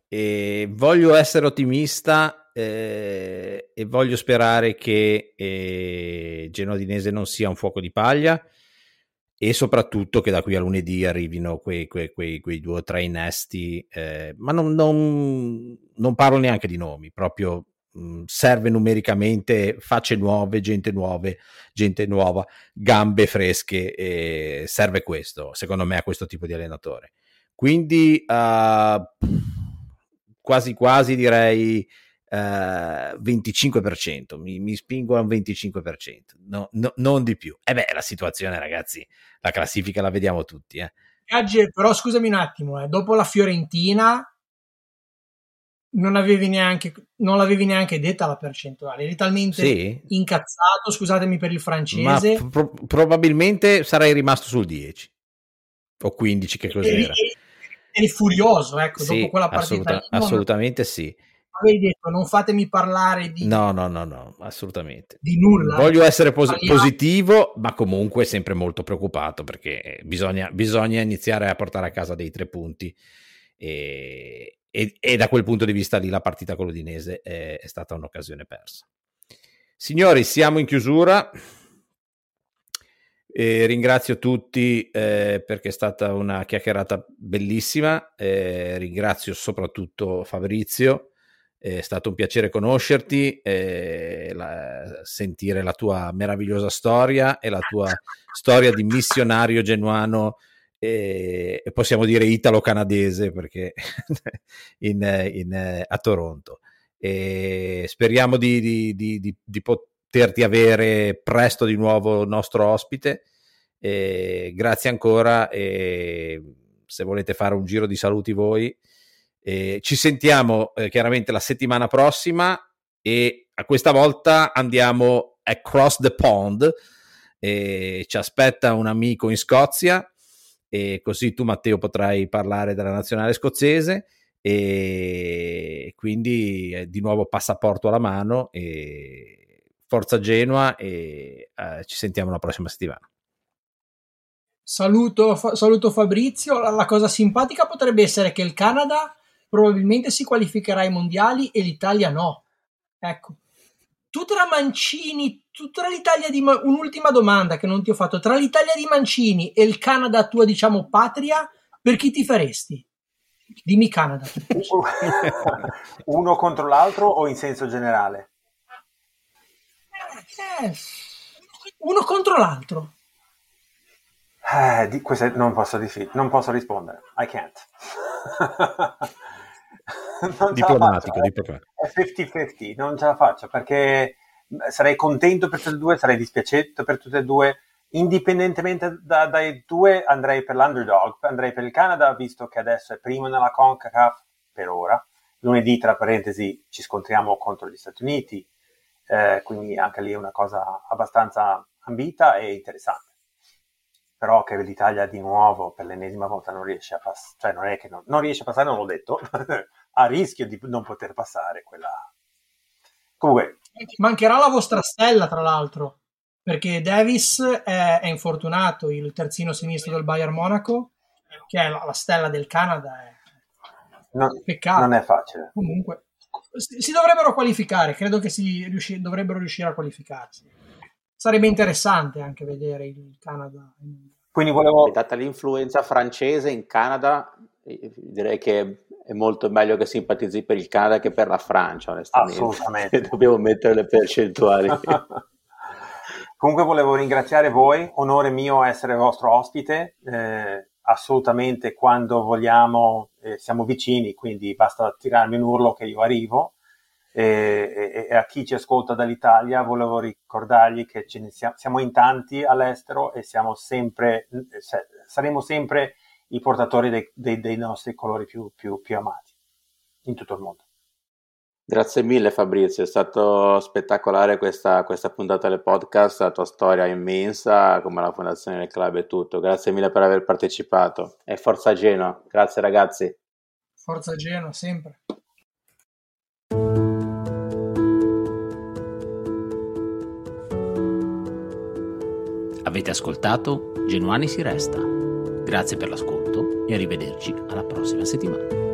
e voglio essere ottimista eh, e voglio sperare che eh, Dinese non sia un fuoco di paglia e soprattutto che da qui a lunedì arrivino quei, quei, quei, quei due o tre innesti, eh, ma non, non, non, parlo neanche di nomi, proprio mh, mm, serve numericamente facce nuove, gente nuove, gente nuova, gambe fresche, eh, serve questo, secondo me, a questo tipo di allenatore. Quindi uh, quasi quasi direi Uh, 25%, mi, mi, spingo a un 25%, no, no, non di più. E eh beh, la situazione, ragazzi, la classifica la vediamo tutti. Eh. Gagge, però scusami un attimo, eh, dopo la Fiorentina non avevi neanche, non l'avevi neanche detta la percentuale, eri talmente sì. incazzato, scusatemi per il francese. Ma pro- probabilmente sarei rimasto sul 10 o 15, che cos'era. Eri, eri furioso, ecco, sì, dopo quella partita. Assoluta, assolutamente sì avevi detto non fatemi parlare di... No, no, no, no, assolutamente. Di nulla. Voglio essere pos- positivo, ma comunque sempre molto preoccupato perché bisogna, bisogna, iniziare a portare a casa dei tre punti e, e, e, da quel punto di vista lì la partita con l'Udinese è, è stata un'occasione persa. Signori, siamo in chiusura. E ringrazio tutti eh, perché è stata una chiacchierata bellissima. Eh, ringrazio soprattutto Fabrizio è stato un piacere conoscerti, eh, la, sentire la tua meravigliosa storia e la tua storia di missionario genuano e, e possiamo dire italo-canadese perché in, in, a Toronto. E speriamo di, di, di, di, poterti avere presto di nuovo nostro ospite. E grazie ancora e se volete fare un giro di saluti voi Eh, ci sentiamo eh, chiaramente la settimana prossima e a questa volta andiamo across the pond. Eh, ci aspetta un amico in Scozia e così tu Matteo potrai parlare della nazionale scozzese e quindi eh, di nuovo passaporto alla mano e forza Genoa e eh, ci sentiamo la prossima settimana. Saluto, fa- saluto Fabrizio. La, la, cosa simpatica potrebbe essere che il Canada probabilmente si qualificherà ai mondiali e l'Italia no. Ecco. Tu tra Mancini, tra l'Italia di Ma- un'ultima domanda che non ti ho fatto, tra l'Italia di Mancini e il Canada tua diciamo patria, per chi ti faresti? Dimmi Canada. Uno contro l'altro o in senso generale? Eh, uno contro l'altro. Eh, di, questo non posso, non posso rispondere. I can't. diplomatico, diplomatico. È 50-50, non ce la faccio perché sarei contento per tutte e due, sarei dispiaciuto per tutte e due. Indipendentemente da, dai due, andrei per l'underdog, andrei per il Canada, visto che adesso è primo nella CONCACAF per ora. Lunedì, tra parentesi, ci scontriamo contro gli Stati Uniti, eh, quindi anche lì è una cosa abbastanza ambita e interessante però che l'Italia di nuovo per l'ennesima volta non riesce a passare, cioè non è che non, non, riesce a passare, non l'ho detto, a rischio di non poter passare quella... Comunque... Mancherà la vostra stella, tra l'altro, perché Davis è, è infortunato, il terzino sinistro del Bayern Monaco, che è la, la stella del Canada. È... Non, Peccato. Non è facile. Comunque, si dovrebbero qualificare, credo che si riusci- dovrebbero riuscire a qualificarsi sarebbe interessante anche vedere il Canada. Quindi volevo... Data l'influenza francese in Canada, direi che è molto meglio che simpatizzi per il Canada che per la Francia, onestamente. Assolutamente. Dobbiamo mettere le percentuali. Comunque volevo ringraziare voi, onore mio essere vostro ospite, eh, assolutamente quando vogliamo eh, siamo vicini, quindi basta tirarmi un urlo che io arrivo e, e, a chi ci ascolta dall'Italia volevo ricordargli che siamo, siamo, in tanti all'estero e siamo sempre, saremo sempre i portatori dei, dei, dei nostri colori più, più, più amati in tutto il mondo. Grazie mille Fabrizio, è stato spettacolare questa, questa, puntata del podcast, la tua storia immensa, come la fondazione del club e tutto. Grazie mille per aver partecipato e forza Genoa, grazie ragazzi. Forza Genoa, sempre. Avete ascoltato Genuani si resta. Grazie per l'ascolto e arrivederci alla prossima settimana.